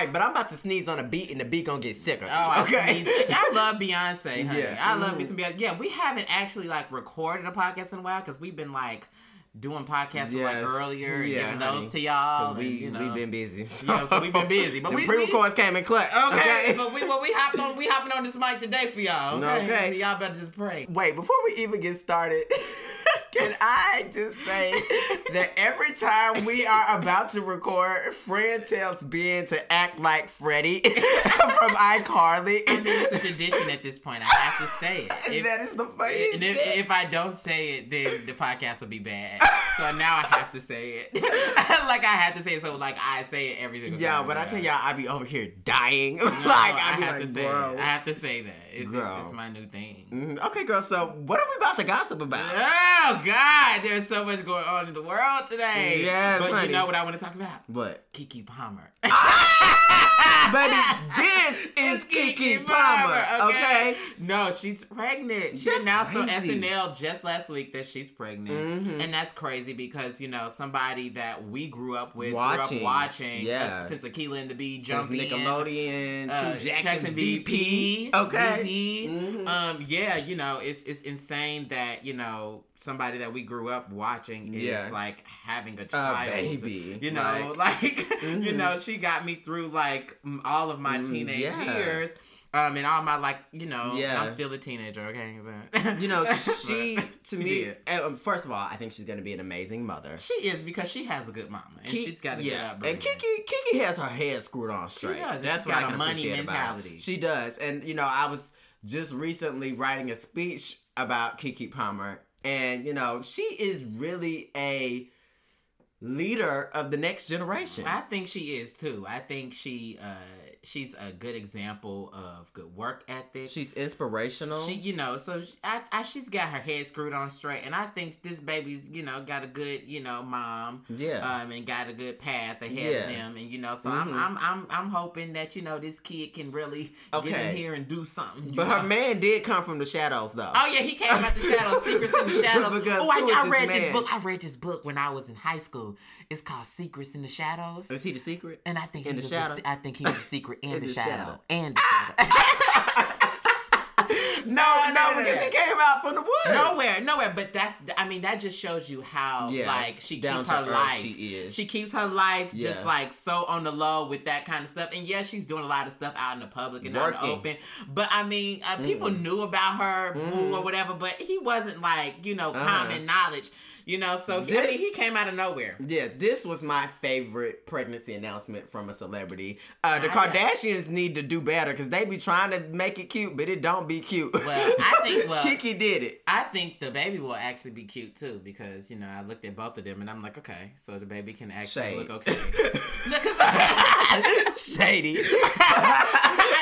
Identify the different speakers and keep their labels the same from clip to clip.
Speaker 1: since we didn't hopped on the mic, but I'm about to sneeze on a beat and the beat gonna get sicker.
Speaker 2: Oh,
Speaker 1: okay.
Speaker 2: I, I love Beyonce, honey.
Speaker 1: Yeah.
Speaker 2: I love
Speaker 1: Mhm.
Speaker 2: me some Beyonce. Yeah, we haven't actually like recorded a podcast in a while because we've been like doing podcasts from,
Speaker 1: Yes.
Speaker 2: like earlier and
Speaker 1: Yeah,
Speaker 2: giving
Speaker 1: honey.
Speaker 2: those to y'all.
Speaker 1: we
Speaker 2: and, you know.
Speaker 1: we've been busy.
Speaker 2: Yeah, so we've been busy, but
Speaker 1: the
Speaker 2: we-
Speaker 1: pre-records came in clutch.
Speaker 2: Okay, but we well, we hopped on we hopping on this mic today for y'all. Okay,
Speaker 1: Okay.
Speaker 2: So y'all better just pray.
Speaker 1: Wait, before we even get started, can I just say that every time we are about to record, Fran tells Ben to act like Freddie from iCarly.
Speaker 2: I mean, it's a tradition at this point. I have to say it. If-
Speaker 1: that is the funniest
Speaker 2: and if, if I don't say it, then the podcast will be bad. So now I have to say it. like I have to say it, so like I say it every single
Speaker 1: Yeah,
Speaker 2: time.
Speaker 1: Yeah, but I tell y'all, I be over here dying.
Speaker 2: No,
Speaker 1: like
Speaker 2: I
Speaker 1: I be
Speaker 2: have
Speaker 1: like,
Speaker 2: to say
Speaker 1: bro.
Speaker 2: it. I have to say that. It's, it's,
Speaker 1: Girl.
Speaker 2: it's my new thing.
Speaker 1: Mm, Okay, girl. So what are we about to gossip about?
Speaker 2: Oh God, there's so much going on in the world today.
Speaker 1: Yes,
Speaker 2: but
Speaker 1: honey.
Speaker 2: you know what I want to talk about?
Speaker 1: What?
Speaker 2: Keke Palmer.
Speaker 1: Baby, this is
Speaker 2: It's
Speaker 1: Keke Palmer. Okay.
Speaker 2: No, she's pregnant. She
Speaker 1: That's
Speaker 2: announced
Speaker 1: crazy.
Speaker 2: on SNL just last week that she's pregnant,
Speaker 1: Mhm.
Speaker 2: and that's crazy because you know somebody that we grew up with,
Speaker 1: Watching.
Speaker 2: grew up watching,
Speaker 1: Yeah.
Speaker 2: uh, since Akeelah and the Bee in.
Speaker 1: Nickelodeon,
Speaker 2: Uh,
Speaker 1: Jackson,
Speaker 2: Jackson VP.
Speaker 1: Okay. Mhm.
Speaker 2: Um, yeah, you know, it's it's insane that you know somebody that we grew up watching is
Speaker 1: Yeah.
Speaker 2: like having a child, a
Speaker 1: baby.
Speaker 2: You know, like, you
Speaker 1: Mhm.
Speaker 2: know, she got me through like all of my
Speaker 1: Mm,
Speaker 2: teenage
Speaker 1: yeah.
Speaker 2: years. Um, and all my like, you know,
Speaker 1: Yeah.
Speaker 2: I'm still a teenager, okay? But
Speaker 1: You know, she to
Speaker 2: she
Speaker 1: me. um, First of all, I think she's gonna be an amazing mother.
Speaker 2: she is because she has a good mama and
Speaker 1: Ki-
Speaker 2: she's got a
Speaker 1: yeah.
Speaker 2: good.
Speaker 1: And Keke, Keke has her head screwed on straight.
Speaker 2: She does,
Speaker 1: That's
Speaker 2: she's
Speaker 1: what
Speaker 2: got
Speaker 1: I
Speaker 2: a money
Speaker 1: appreciate about her.
Speaker 2: mentality.
Speaker 1: She does, and you know, I was just recently writing a speech about Keke Palmer, and you know, she is really a leader of the next generation.
Speaker 2: I think she is too. I think she uh she's a good example of good work ethic.
Speaker 1: She's inspirational.
Speaker 2: She, you know, so she, I, I, she's got her head screwed on straight, and I think this baby's, you know, got a good, you know, mom,
Speaker 1: yeah.
Speaker 2: um, and got a good path ahead
Speaker 1: Yeah.
Speaker 2: of them, and you know, so
Speaker 1: Mhm.
Speaker 2: I'm, I'm, I'm, I'm hoping that you know this kid can really get in here and do something.
Speaker 1: but her man did come from the shadows, though.
Speaker 2: Oh yeah, he came out the shadows, secrets in the shadows. Oh, I, I read
Speaker 1: man?
Speaker 2: this book. I read this book when I was in high school. It's called Secrets in the Shadows.
Speaker 1: Is he the secret?
Speaker 2: And I think
Speaker 1: In
Speaker 2: he
Speaker 1: the
Speaker 2: was
Speaker 1: shadow?
Speaker 2: se- I think he was the secret in,
Speaker 1: In
Speaker 2: the,
Speaker 1: the
Speaker 2: shadow.
Speaker 1: shadow.
Speaker 2: and the shadow.
Speaker 1: No, no,
Speaker 2: no,
Speaker 1: because he came out from the woods.
Speaker 2: nowhere, nowhere. But that's I mean that just shows you how
Speaker 1: Yeah,
Speaker 2: like she keeps her life.
Speaker 1: she is.
Speaker 2: She keeps her life just like so on the low with that kind of stuff. And yes, she's doing a lot of stuff out in the public and out in the open. But I mean, uh, people knew about her
Speaker 1: Mhm.
Speaker 2: or whatever. But he wasn't like you know
Speaker 1: Uh-huh.
Speaker 2: common knowledge. You know, so he, I mean, he came out of nowhere.
Speaker 1: Yeah, this was my favorite pregnancy announcement from a celebrity. Uh, the
Speaker 2: I
Speaker 1: Kardashians need to do better because they be trying to make it cute, but it don't be cute.
Speaker 2: Well, I think well.
Speaker 1: Keke did it.
Speaker 2: I think the baby will actually be cute too because you know I looked at both of them and I'm like, okay, so the baby can actually
Speaker 1: Shade.
Speaker 2: look okay.
Speaker 1: Shady.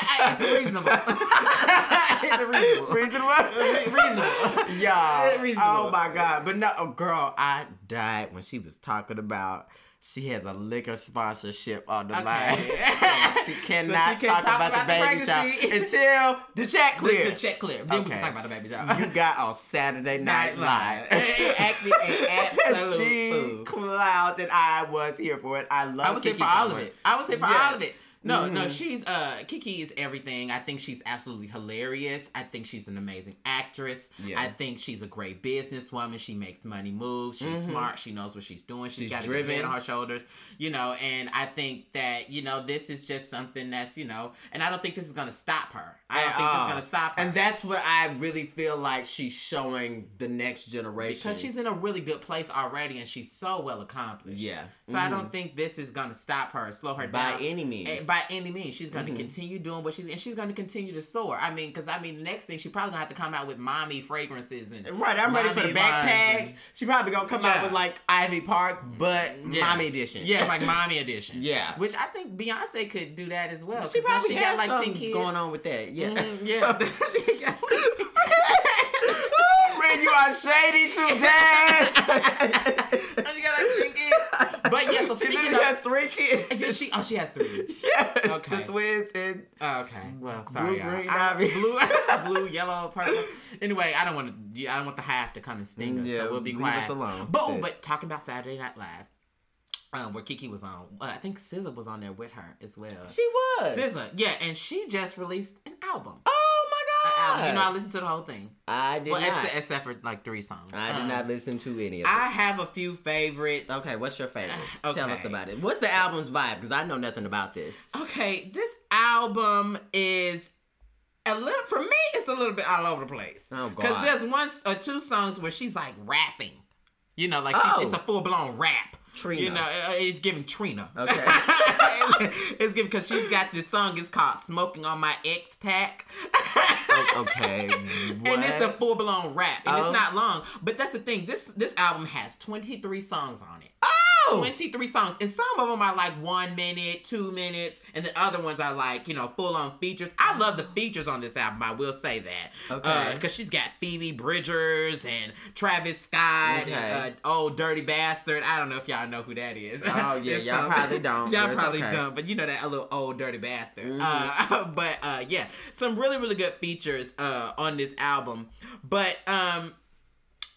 Speaker 2: It's reasonable. it's reasonable.
Speaker 1: Reasonable.
Speaker 2: reasonable.
Speaker 1: Y'all.
Speaker 2: Reasonable.
Speaker 1: Oh my god. But no, oh, girl, I died when she was talking about she has a liquor sponsorship on the
Speaker 2: Okay.
Speaker 1: line. she cannot
Speaker 2: can't
Speaker 1: talk,
Speaker 2: talk
Speaker 1: about,
Speaker 2: about
Speaker 1: the
Speaker 2: the
Speaker 1: baby shower
Speaker 2: pregnancy.
Speaker 1: until the check clear.
Speaker 2: The check clear. Then we can talk about the baby shower.
Speaker 1: you got on Saturday Night Live.
Speaker 2: An absolute
Speaker 1: she
Speaker 2: fool.
Speaker 1: clowned and I was here for it. I love it.
Speaker 2: I was here for all of it. I was here for all of it. No, no,
Speaker 1: Mhm.
Speaker 2: she's uh Keke is everything. I think she's absolutely hilarious. I think she's an amazing actress.
Speaker 1: Yeah.
Speaker 2: I think she's a great businesswoman. She makes money moves. She's
Speaker 1: Mhm.
Speaker 2: smart. She knows what she's doing. she's
Speaker 1: She's
Speaker 2: got a
Speaker 1: driven.
Speaker 2: good head on her shoulders. You know, and I think that, you know, this is just something that's, you know, and I don't think this is gonna stop her. I don't
Speaker 1: At
Speaker 2: think this is gonna stop her.
Speaker 1: And that's what I really feel like she's showing the next generation.
Speaker 2: because she's in a really good place already and she's so well accomplished.
Speaker 1: yeah.
Speaker 2: So I
Speaker 1: Mhm.
Speaker 2: don't think this is gonna stop her, slow her
Speaker 1: by
Speaker 2: down.
Speaker 1: By any means.
Speaker 2: Eh, by any means, she's going to
Speaker 1: Mhm.
Speaker 2: continue doing what she's and she's going to continue to soar. I mean, because I mean, the next thing she probably gonna have to come out with mommy fragrances and
Speaker 1: Right, I'm ready for the backpacks.
Speaker 2: and-
Speaker 1: She probably gonna come out with like Ivy Park, but
Speaker 2: Yeah.
Speaker 1: mommy edition.
Speaker 2: yeah, like mommy edition.
Speaker 1: Yeah.
Speaker 2: which I think Beyonce could do that as well.
Speaker 1: She probably
Speaker 2: she
Speaker 1: has
Speaker 2: got like ten kids
Speaker 1: going on with that. Yeah,
Speaker 2: Mhm, yeah. She got-
Speaker 1: Fred, you are shady today.
Speaker 2: she got like ten kids. But yeah, so
Speaker 1: she literally
Speaker 2: of,
Speaker 1: has three kids.
Speaker 2: Yeah, she oh she has three.
Speaker 1: yes,
Speaker 2: Okay.
Speaker 1: the twins and
Speaker 2: Oh, okay. Well, sorry.
Speaker 1: Blue,
Speaker 2: y'all.
Speaker 1: green,
Speaker 2: I-
Speaker 1: Ivy.
Speaker 2: blue, blue, yellow, purple. Anyway, I don't want to. I don't want the half to come and sting us.
Speaker 1: Yeah,
Speaker 2: so we'll be
Speaker 1: leave
Speaker 2: quiet.
Speaker 1: us alone.
Speaker 2: But oh, but talking about Saturday Night Live. um, where Keke was on. Uh, I think SZA was on there with her as well.
Speaker 1: She was.
Speaker 2: SZA, yeah, and she just released an album.
Speaker 1: Oh
Speaker 2: An
Speaker 1: my god.
Speaker 2: Album. You know, I listened to the whole thing.
Speaker 1: I did
Speaker 2: Well,
Speaker 1: not.
Speaker 2: except, except for like three songs.
Speaker 1: I did
Speaker 2: Um,
Speaker 1: not listen to any of them.
Speaker 2: I have a few favorites.
Speaker 1: Okay, what's your favorite?
Speaker 2: okay.
Speaker 1: Tell us about it. What's the album's vibe? Because I know nothing about this.
Speaker 2: Okay, this album is a little for me. It's a little bit all over the place.
Speaker 1: Oh, God!
Speaker 2: Because there's one or two songs where she's like rapping. You know, like
Speaker 1: Oh.
Speaker 2: it's a full blown rap.
Speaker 1: Trina.
Speaker 2: You know, uh, it's giving Trina.
Speaker 1: Okay.
Speaker 2: it's giving because she's got this song. It's called "Smoking on My Ex Pack."
Speaker 1: okay.
Speaker 2: And it's a full blown rap, and
Speaker 1: Oh.
Speaker 2: it's not long. But that's the thing. This this album has 23 songs on it.
Speaker 1: Oh!
Speaker 2: 23 songs, and some of them are like one minute, two minutes, and the other ones are like, you know, full on features. I love the features on this album, I will say that.
Speaker 1: Okay.
Speaker 2: Because she's got Phoebe Bridgers and Travis Scott
Speaker 1: Okay.
Speaker 2: and uh, Ol' Dirty Bastard. I don't know if y'all know who that is.
Speaker 1: Oh, yeah, y'all
Speaker 2: some-
Speaker 1: probably don't,
Speaker 2: Y'all probably
Speaker 1: okay. Mm-hmm.
Speaker 2: don't, but you know that a little Ol' Dirty Bastard. Uh, but uh, yeah, some really, really good features uh, on this album. But um,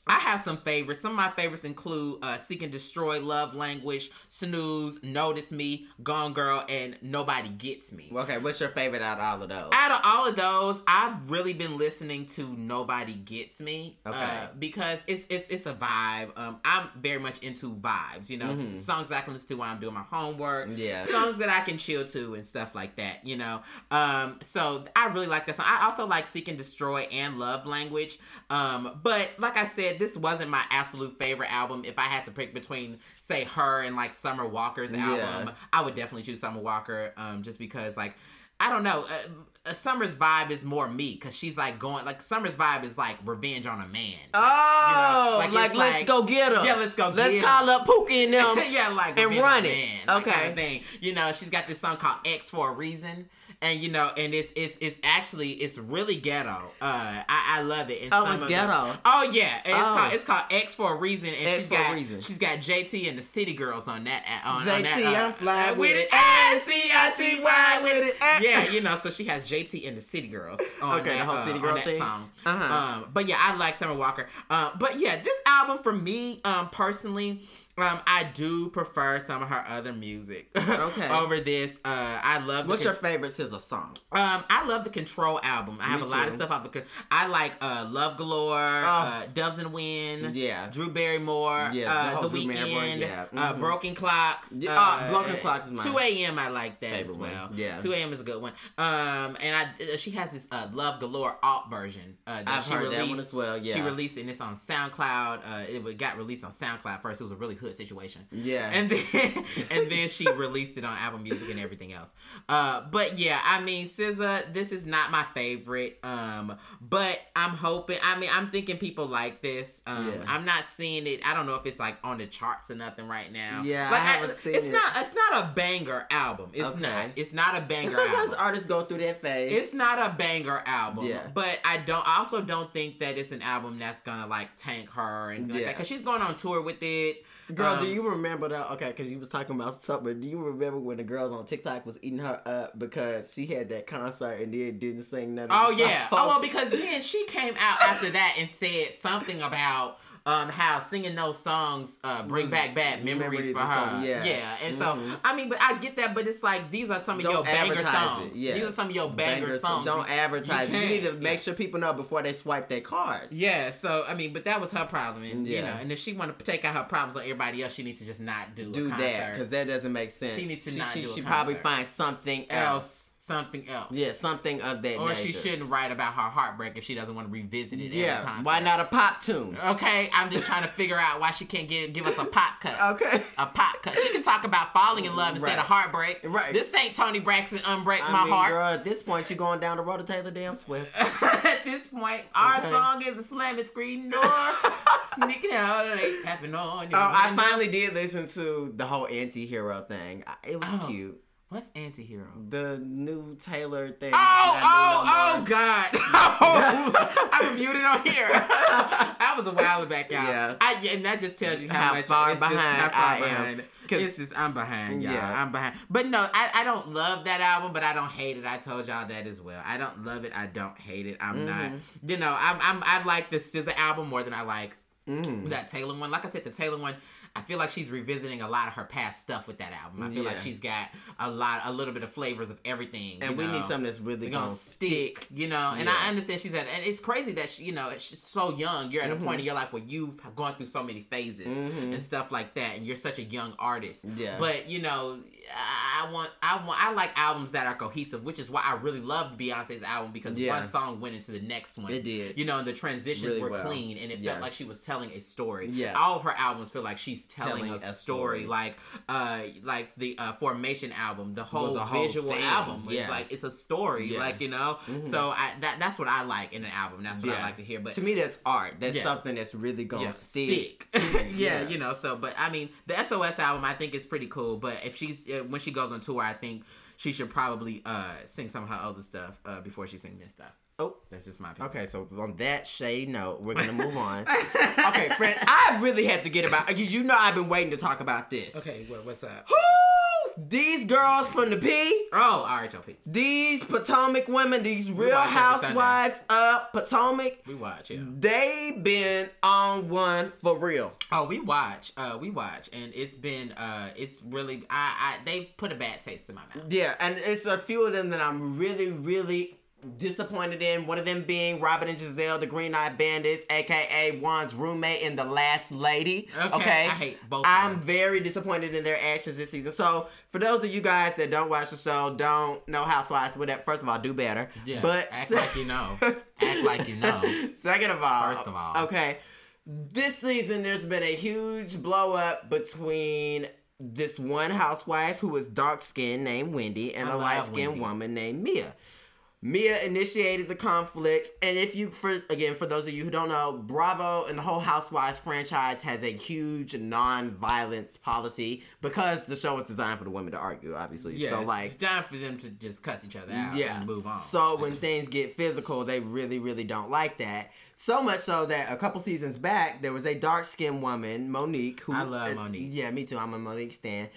Speaker 2: I have some favorites. Some of my favorites include uh, Seek and Destroy, Love Language, Snooze, Notice Me, Gone Girl, and Nobody Gets Me.
Speaker 1: Okay, what's your favorite out of all of those?
Speaker 2: Out of all of those, I've really been listening to Nobody Gets Me.
Speaker 1: Okay.
Speaker 2: uh, because it's it's it's a vibe. Um, I'm very much into vibes. You know, songs that I can listen to while I'm doing my homework.
Speaker 1: Mm-hmm. Yeah.
Speaker 2: Songs that I can chill to and stuff like that. You know. Um, so I really like that song. I also like Seek and Destroy and Love Language. Um, but like I said, this wasn't my absolute favorite album. If I had to pick between say her and like Summer Walker's
Speaker 1: Yeah.
Speaker 2: album, I would definitely choose Summer Walker. Um, just because like. I don't know. Uh, uh, Summer's vibe is more me because she's like going like Summer's vibe is like revenge on a man.
Speaker 1: Oh,
Speaker 2: You know, like,
Speaker 1: like, let's
Speaker 2: like-
Speaker 1: go get her.
Speaker 2: Yeah, let's go
Speaker 1: Let's call up Pookie and them.
Speaker 2: yeah, like
Speaker 1: and run it.
Speaker 2: Man, like,
Speaker 1: Okay.
Speaker 2: kind of thing. You know, she's got this song called Ex for a reason, and you know, and it's it's it's actually it's really ghetto. Uh, I, I love it. And
Speaker 1: Oh, it's
Speaker 2: the-
Speaker 1: ghetto.
Speaker 2: oh yeah, and it's
Speaker 1: Oh.
Speaker 2: called it's called Ex for a reason, and
Speaker 1: X
Speaker 2: she's
Speaker 1: for a
Speaker 2: got
Speaker 1: reason.
Speaker 2: she's got JT and the City Girls on that. On, on that,
Speaker 1: JT,
Speaker 2: uh,
Speaker 1: I'm fly
Speaker 2: uh,
Speaker 1: with it.
Speaker 2: S C I T Y with it.
Speaker 1: Eh.
Speaker 2: Yeah, you know, so she has JT and the City Girls. On
Speaker 1: Okay, the
Speaker 2: that,
Speaker 1: whole
Speaker 2: uh,
Speaker 1: City
Speaker 2: on
Speaker 1: Girl
Speaker 2: that
Speaker 1: thing?
Speaker 2: song.
Speaker 1: Uh-huh.
Speaker 2: Um, but yeah, I like Summer Walker. Uh, but yeah, this album for me, um, personally, um, I do prefer some of her other music.
Speaker 1: Okay.
Speaker 2: over this, uh, I love. the
Speaker 1: What's
Speaker 2: con-
Speaker 1: your favorite SZA song?
Speaker 2: um, I love the Control album. I have
Speaker 1: Me
Speaker 2: a lot of stuff off of. Con- I like uh, Love Galore, uh, Doves and Wind,
Speaker 1: Yeah.
Speaker 2: Drew Barrymore,
Speaker 1: Yeah, the
Speaker 2: uh, The
Speaker 1: Drew Barrymore,
Speaker 2: Weekend,
Speaker 1: yeah.
Speaker 2: uh,
Speaker 1: Mhm.
Speaker 2: Broken Clocks.
Speaker 1: Yeah,
Speaker 2: uh,
Speaker 1: uh, Broken Clocks is mine.
Speaker 2: 2 a.m. I like that as
Speaker 1: Favorite one,
Speaker 2: well.
Speaker 1: yeah.
Speaker 2: 2 a.m. is a good one. Um, and I uh, she has this uh, Love Galore alt version. Uh, that
Speaker 1: I've
Speaker 2: she
Speaker 1: heard that
Speaker 2: released.
Speaker 1: one as well, Yeah.
Speaker 2: she released it and it's on SoundCloud. Uh, it got released on SoundCloud first. It was a really hood situation.
Speaker 1: Yeah.
Speaker 2: And then and then she released it on Apple Music and everything else. Uh, but yeah, I mean, SZA, this is not my favorite. Um, but I'm hoping. I mean, I'm thinking people like this. Um,
Speaker 1: Yeah.
Speaker 2: I'm not seeing it. I don't know if it's like on the charts or nothing right now.
Speaker 1: Yeah,
Speaker 2: like
Speaker 1: I haven't seen
Speaker 2: it's
Speaker 1: it.
Speaker 2: not. It's not a banger album. It's
Speaker 1: Okay.
Speaker 2: not. It's not a
Speaker 1: And
Speaker 2: banger
Speaker 1: sometimes
Speaker 2: album.
Speaker 1: artists go through that phase.
Speaker 2: It's not a banger album.
Speaker 1: Yeah.
Speaker 2: But I don't I also don't think that it's an album that's gonna like tank her and like
Speaker 1: Yeah.
Speaker 2: that. Cause she's going on tour with it.
Speaker 1: Girl,
Speaker 2: Um,
Speaker 1: do you remember that? Okay, because you was talking about summer. Do you remember when the girls on TikTok was eating her up because she had that concert and then didn't sing nothing?
Speaker 2: Oh yeah. Oh well, because then she came out after that and said something about um how singing those songs uh bring back bad memories,
Speaker 1: memories
Speaker 2: for her.
Speaker 1: yeah.
Speaker 2: Yeah. And
Speaker 1: Mhm.
Speaker 2: so I mean, but I get that, but it's like these are some of your
Speaker 1: Don't
Speaker 2: banger songs.
Speaker 1: it, yeah.
Speaker 2: These are some of your banger,
Speaker 1: Banger
Speaker 2: songs.
Speaker 1: Don't advertise. You,
Speaker 2: You
Speaker 1: need to make
Speaker 2: yeah.
Speaker 1: sure people know before they swipe their cards.
Speaker 2: Yeah, so I mean, but that was her problem, and you know, and if she want to take out her problems on everybody else, she needs to just not do,
Speaker 1: Do
Speaker 2: a concert.
Speaker 1: that because that doesn't make sense.
Speaker 2: She needs to
Speaker 1: she,
Speaker 2: not
Speaker 1: She,
Speaker 2: do
Speaker 1: she probably find something else.
Speaker 2: Something else.
Speaker 1: Yeah, something of that
Speaker 2: Or
Speaker 1: nature.
Speaker 2: she shouldn't write about her heartbreak if she doesn't want to revisit it.
Speaker 1: Yeah, why not a pop tune?
Speaker 2: Okay, I'm just trying to figure out why she can't give give us a pop cut.
Speaker 1: Okay.
Speaker 2: A pop cut. She can talk about falling in love instead of heartbreak.
Speaker 1: Right.
Speaker 2: This ain't Toni Braxton unbreak
Speaker 1: I
Speaker 2: my
Speaker 1: mean,
Speaker 2: heart.
Speaker 1: girl, at this point, you're going down the road to Taylor Damn Swift.
Speaker 2: At this point, our
Speaker 1: Okay.
Speaker 2: song is a slamming screen door, sneaking out, they tapping on. your
Speaker 1: Oh, I finally did listen to the whole anti-hero thing. It was
Speaker 2: Oh.
Speaker 1: cute.
Speaker 2: What's antihero?
Speaker 1: The new Taylor thing.
Speaker 2: Oh, oh,
Speaker 1: no
Speaker 2: oh. God. Oh, I reviewed it on here. that was a while back, y'all.
Speaker 1: Yeah.
Speaker 2: I, and that just tells you how,
Speaker 1: How
Speaker 2: much
Speaker 1: far
Speaker 2: just
Speaker 1: behind
Speaker 2: how far
Speaker 1: I am.
Speaker 2: behind.
Speaker 1: 'Cause-
Speaker 2: It's just, I'm behind, y'all.
Speaker 1: Yeah.
Speaker 2: I'm behind. But no, I, I don't love that album, but I don't hate it. I told y'all that as well. I don't love it. I don't hate it. I'm not,
Speaker 1: Mm-hmm.
Speaker 2: you know, I'm, I'm, I like the SZA album more than I like
Speaker 1: Mm.
Speaker 2: that Taylor one. Like I said, the Taylor one, I feel like she's revisiting a lot of her past stuff with that album. I feel like she's got a lot, a little bit of flavors of everything.
Speaker 1: And we need something that's really
Speaker 2: gonna
Speaker 1: gonna
Speaker 2: stick, you know. And
Speaker 1: Yeah.
Speaker 2: I understand she's at, and it's crazy that she, you know, she's so young. You're at a point mm-hmm. in your life where you've gone through so many phases mm-hmm. and stuff like that, and you're such a young artist.
Speaker 1: Yeah.
Speaker 2: But you know, I want, I want, I like albums that are cohesive, which is why I really loved Beyonce's album because
Speaker 1: Yeah.
Speaker 2: one song went into the next one.
Speaker 1: It did.
Speaker 2: You know, and the transitions
Speaker 1: Really
Speaker 2: were
Speaker 1: well.
Speaker 2: clean, and it
Speaker 1: Yeah.
Speaker 2: felt like she was telling a story.
Speaker 1: Yeah.
Speaker 2: All of her albums feel like she's telling,
Speaker 1: Telling
Speaker 2: a,
Speaker 1: a
Speaker 2: story.
Speaker 1: story.
Speaker 2: Like, uh, like the uh, Formation album, the whole,
Speaker 1: a whole
Speaker 2: visual
Speaker 1: thing.
Speaker 2: album is
Speaker 1: Yeah.
Speaker 2: like it's a story.
Speaker 1: Mm-hmm.
Speaker 2: Like you know, so I that that's what I like in an album. That's what I like to hear. But
Speaker 1: to me that's art. That's something that's really gonna stick.
Speaker 2: stick. yeah, you know. So, but I mean, the SOS album I think is pretty cool. But if she's when she goes on tour, I think she should probably uh sing some of her other stuff uh before she sings this stuff. Oh, that's just my opinion.
Speaker 1: Okay, so on that shade note, we're gonna move on. okay, friend, I really have to get about because you know I've been waiting to talk about this.
Speaker 2: Okay, what, what's up?
Speaker 1: These girls from the P,
Speaker 2: Oh, RHOP.
Speaker 1: these Potomac women, these Real
Speaker 2: watch every Sunday.
Speaker 1: Housewives of Potomac,
Speaker 2: We watch, yeah.
Speaker 1: they been on one for real.
Speaker 2: Oh, we watch. Uh, we watch, and it's been. Uh, it's really. I. I. They've put a bad taste in my mouth.
Speaker 1: Yeah, and it's a few of them that I'm really, really disappointed in. One of them being Robyn and Gizelle, the Green Eyed Bandits, aka Juan's roommate and the Last Lady.
Speaker 2: Okay,
Speaker 1: Okay,
Speaker 2: I hate both.
Speaker 1: I'm
Speaker 2: them.
Speaker 1: very disappointed in their actions this season. So, for those of you guys that don't watch the show, don't know Housewives, whatever. First of all, do better.
Speaker 2: Yeah,
Speaker 1: but
Speaker 2: act like you know. Act like you know.
Speaker 1: Second of all,
Speaker 2: First of all.
Speaker 1: okay, this season there's been a huge blow up between this one housewife who was dark skinned named Wendy and
Speaker 2: I
Speaker 1: a light skinned woman named Mia. Mia initiated the conflict, and if you, for again, for those of you who don't know, Bravo and the whole Housewives franchise has a huge non-violence policy because the show was designed for the women to argue, obviously.
Speaker 2: Yeah,
Speaker 1: so
Speaker 2: it's,
Speaker 1: like,
Speaker 2: it's time for them to just cuss each other out
Speaker 1: yeah.
Speaker 2: and move on.
Speaker 1: So when things get physical, they really, really don't like that. So much so that a couple seasons back, there was a dark skinned woman, Monique, who
Speaker 2: I love
Speaker 1: uh,
Speaker 2: Monique.
Speaker 1: Yeah, me too. I'm a Monique stan.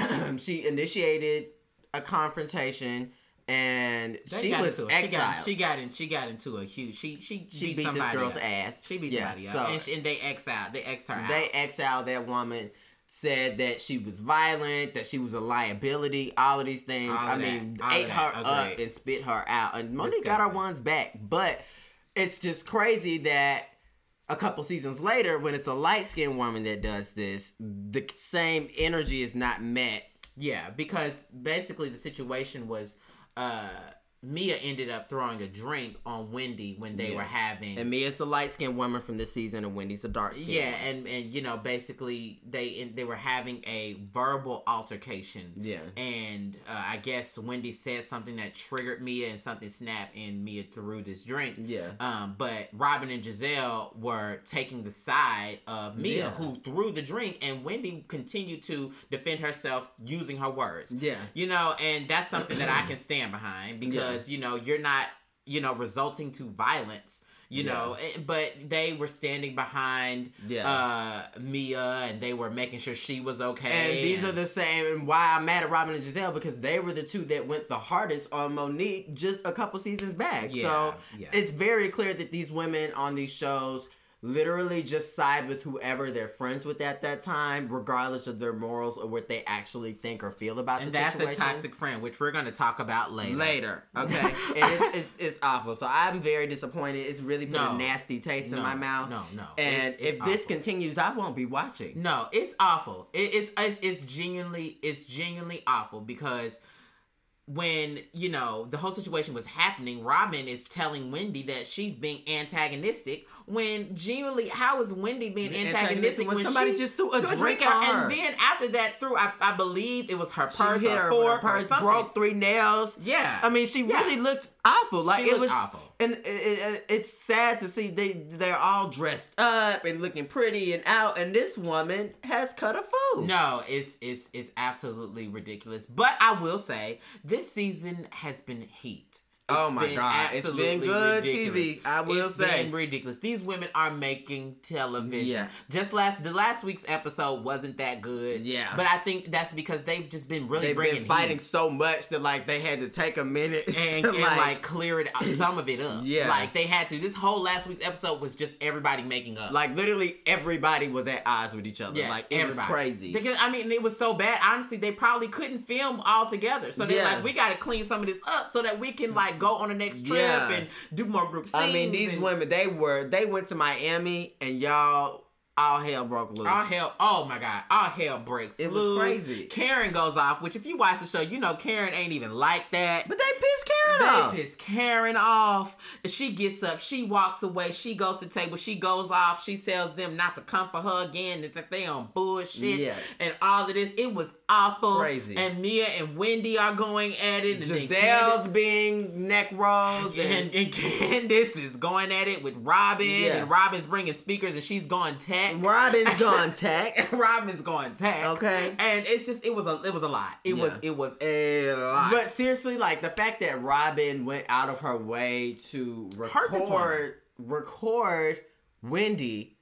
Speaker 1: she initiated a confrontation, and
Speaker 2: They
Speaker 1: she
Speaker 2: got
Speaker 1: was
Speaker 2: into it. She got,
Speaker 1: exiled.
Speaker 2: she got in. She got into a huge. She she,
Speaker 1: She beat,
Speaker 2: beat,
Speaker 1: this girl's
Speaker 2: up.
Speaker 1: ass.
Speaker 2: She beat
Speaker 1: Yeah,
Speaker 2: somebody
Speaker 1: so-
Speaker 2: up, and, she, and they exiled. They exed her
Speaker 1: They
Speaker 2: out.
Speaker 1: exiled that woman. Said that she was violent, that she was a liability, all of these things.
Speaker 2: All
Speaker 1: I mean,
Speaker 2: all
Speaker 1: ate her up and spit her out. And Monique got her ones back. But it's just crazy that a couple seasons later, when it's a light skinned woman that does this, the same energy is not met.
Speaker 2: Yeah, because basically the situation was uh Mia ended up throwing a drink on Wendy when they
Speaker 1: Yeah.
Speaker 2: were having
Speaker 1: And Mia's the light skinned woman from this season, and Wendy's the dark skinned.
Speaker 2: yeah, and and you know basically they they were having a verbal altercation.
Speaker 1: Yeah.
Speaker 2: and uh, I guess Wendy said something that triggered Mia, and something snapped, and Mia threw this drink.
Speaker 1: Yeah.
Speaker 2: Um, but Robyn and Gizelle were taking the side of Mia,
Speaker 1: Yeah.
Speaker 2: who threw the drink, and Wendy continued to defend herself using her words.
Speaker 1: Yeah.
Speaker 2: You know, and that's something that I can stand behind because you know you're not you know resulting to violence. You
Speaker 1: Yeah.
Speaker 2: know, eh, but they were standing behind
Speaker 1: Yeah.
Speaker 2: uh, Mia, and they were making sure she was okay.
Speaker 1: And these are the same, and why I'm mad at Robyn and Gizelle because they were the two that went the hardest on Monique just a couple seasons back.
Speaker 2: Yeah,
Speaker 1: so it's very clear that these women on these shows literally just side with whoever they're friends with at that time, regardless of their morals or what they actually think or feel about
Speaker 2: and that's
Speaker 1: situation.
Speaker 2: a toxic friend, which we're going to talk about later.
Speaker 1: Later, okay, it's, it's, it's awful. So I'm very disappointed. It's really put
Speaker 2: No.
Speaker 1: a nasty taste in my mouth.
Speaker 2: no, no.
Speaker 1: And
Speaker 2: It's-
Speaker 1: if this continues, I won't be watching.
Speaker 2: No, it's awful. It, it's, it's it's genuinely it's genuinely awful because when you know the whole situation was happening, Robyn is telling Wendy that she's being antagonistic. When genuinely, how is Wendy being
Speaker 1: Antagonistic
Speaker 2: antagonistic
Speaker 1: when
Speaker 2: when
Speaker 1: somebody just threw a
Speaker 2: threw
Speaker 1: drink
Speaker 2: at
Speaker 1: her.
Speaker 2: And then after that, threw I, I believe it was her purse
Speaker 1: her
Speaker 2: fork
Speaker 1: her purse, broke three nails.
Speaker 2: Yeah.
Speaker 1: I mean, she
Speaker 2: Yeah.
Speaker 1: really looked awful. Like
Speaker 2: She
Speaker 1: it was
Speaker 2: awful.
Speaker 1: And it, it, it's sad to see they they're all dressed up and looking pretty and out, and this woman has cut a fool.
Speaker 2: No, it's it's it's absolutely ridiculous. But I will say this season has been heat.
Speaker 1: Oh my God, it's been good TV, I will
Speaker 2: It's
Speaker 1: say.
Speaker 2: been ridiculous. These women are making television.
Speaker 1: Yeah.
Speaker 2: Just last the last week's episode wasn't that good.
Speaker 1: Yeah.
Speaker 2: but I think that's because they've just been really
Speaker 1: They've
Speaker 2: bringing
Speaker 1: been fighting
Speaker 2: heat
Speaker 1: so much that like they had to take a minute
Speaker 2: and, and like, clear it uh, some of it up.
Speaker 1: Yeah.
Speaker 2: like they had to. This whole last week's episode was just everybody making up.
Speaker 1: like literally everybody was at odds with each other.
Speaker 2: Yes,
Speaker 1: like it was crazy.
Speaker 2: Because I mean, it was so bad. Honestly, they probably couldn't film all together. So they're
Speaker 1: Yeah.
Speaker 2: like, we got to clean some of this up so that we can like go on the next trip
Speaker 1: Yeah.
Speaker 2: and do more group scenes.
Speaker 1: I mean, these
Speaker 2: and
Speaker 1: women they were they went to Miami and y'all all hell broke loose.
Speaker 2: All hell, oh my god, all hell breaks
Speaker 1: It was crazy.
Speaker 2: Karen goes off, which if you watch the show, you know Karen ain't even like that.
Speaker 1: but they pissed Karen
Speaker 2: They
Speaker 1: off.
Speaker 2: They piss Karen off. She gets up. She walks away. She goes to the table. She goes off. She tells them not to come for her again. That they on bullshit.
Speaker 1: Yeah.
Speaker 2: And all of this. It was awful.
Speaker 1: Crazy.
Speaker 2: And Mia and Wendy are going at it. And Gizelle's
Speaker 1: being neck rolls and,
Speaker 2: and, and Candiace is going at it with Robyn.
Speaker 1: Yeah.
Speaker 2: And Robyn's bringing speakers and she's going tech.
Speaker 1: Robyn's gone tech.
Speaker 2: Robyn's gone tech.
Speaker 1: Okay.
Speaker 2: And it's just it was a it was a lot. It was it was a lot.
Speaker 1: But seriously, like the fact that Robyn went out of her way to record record Wendy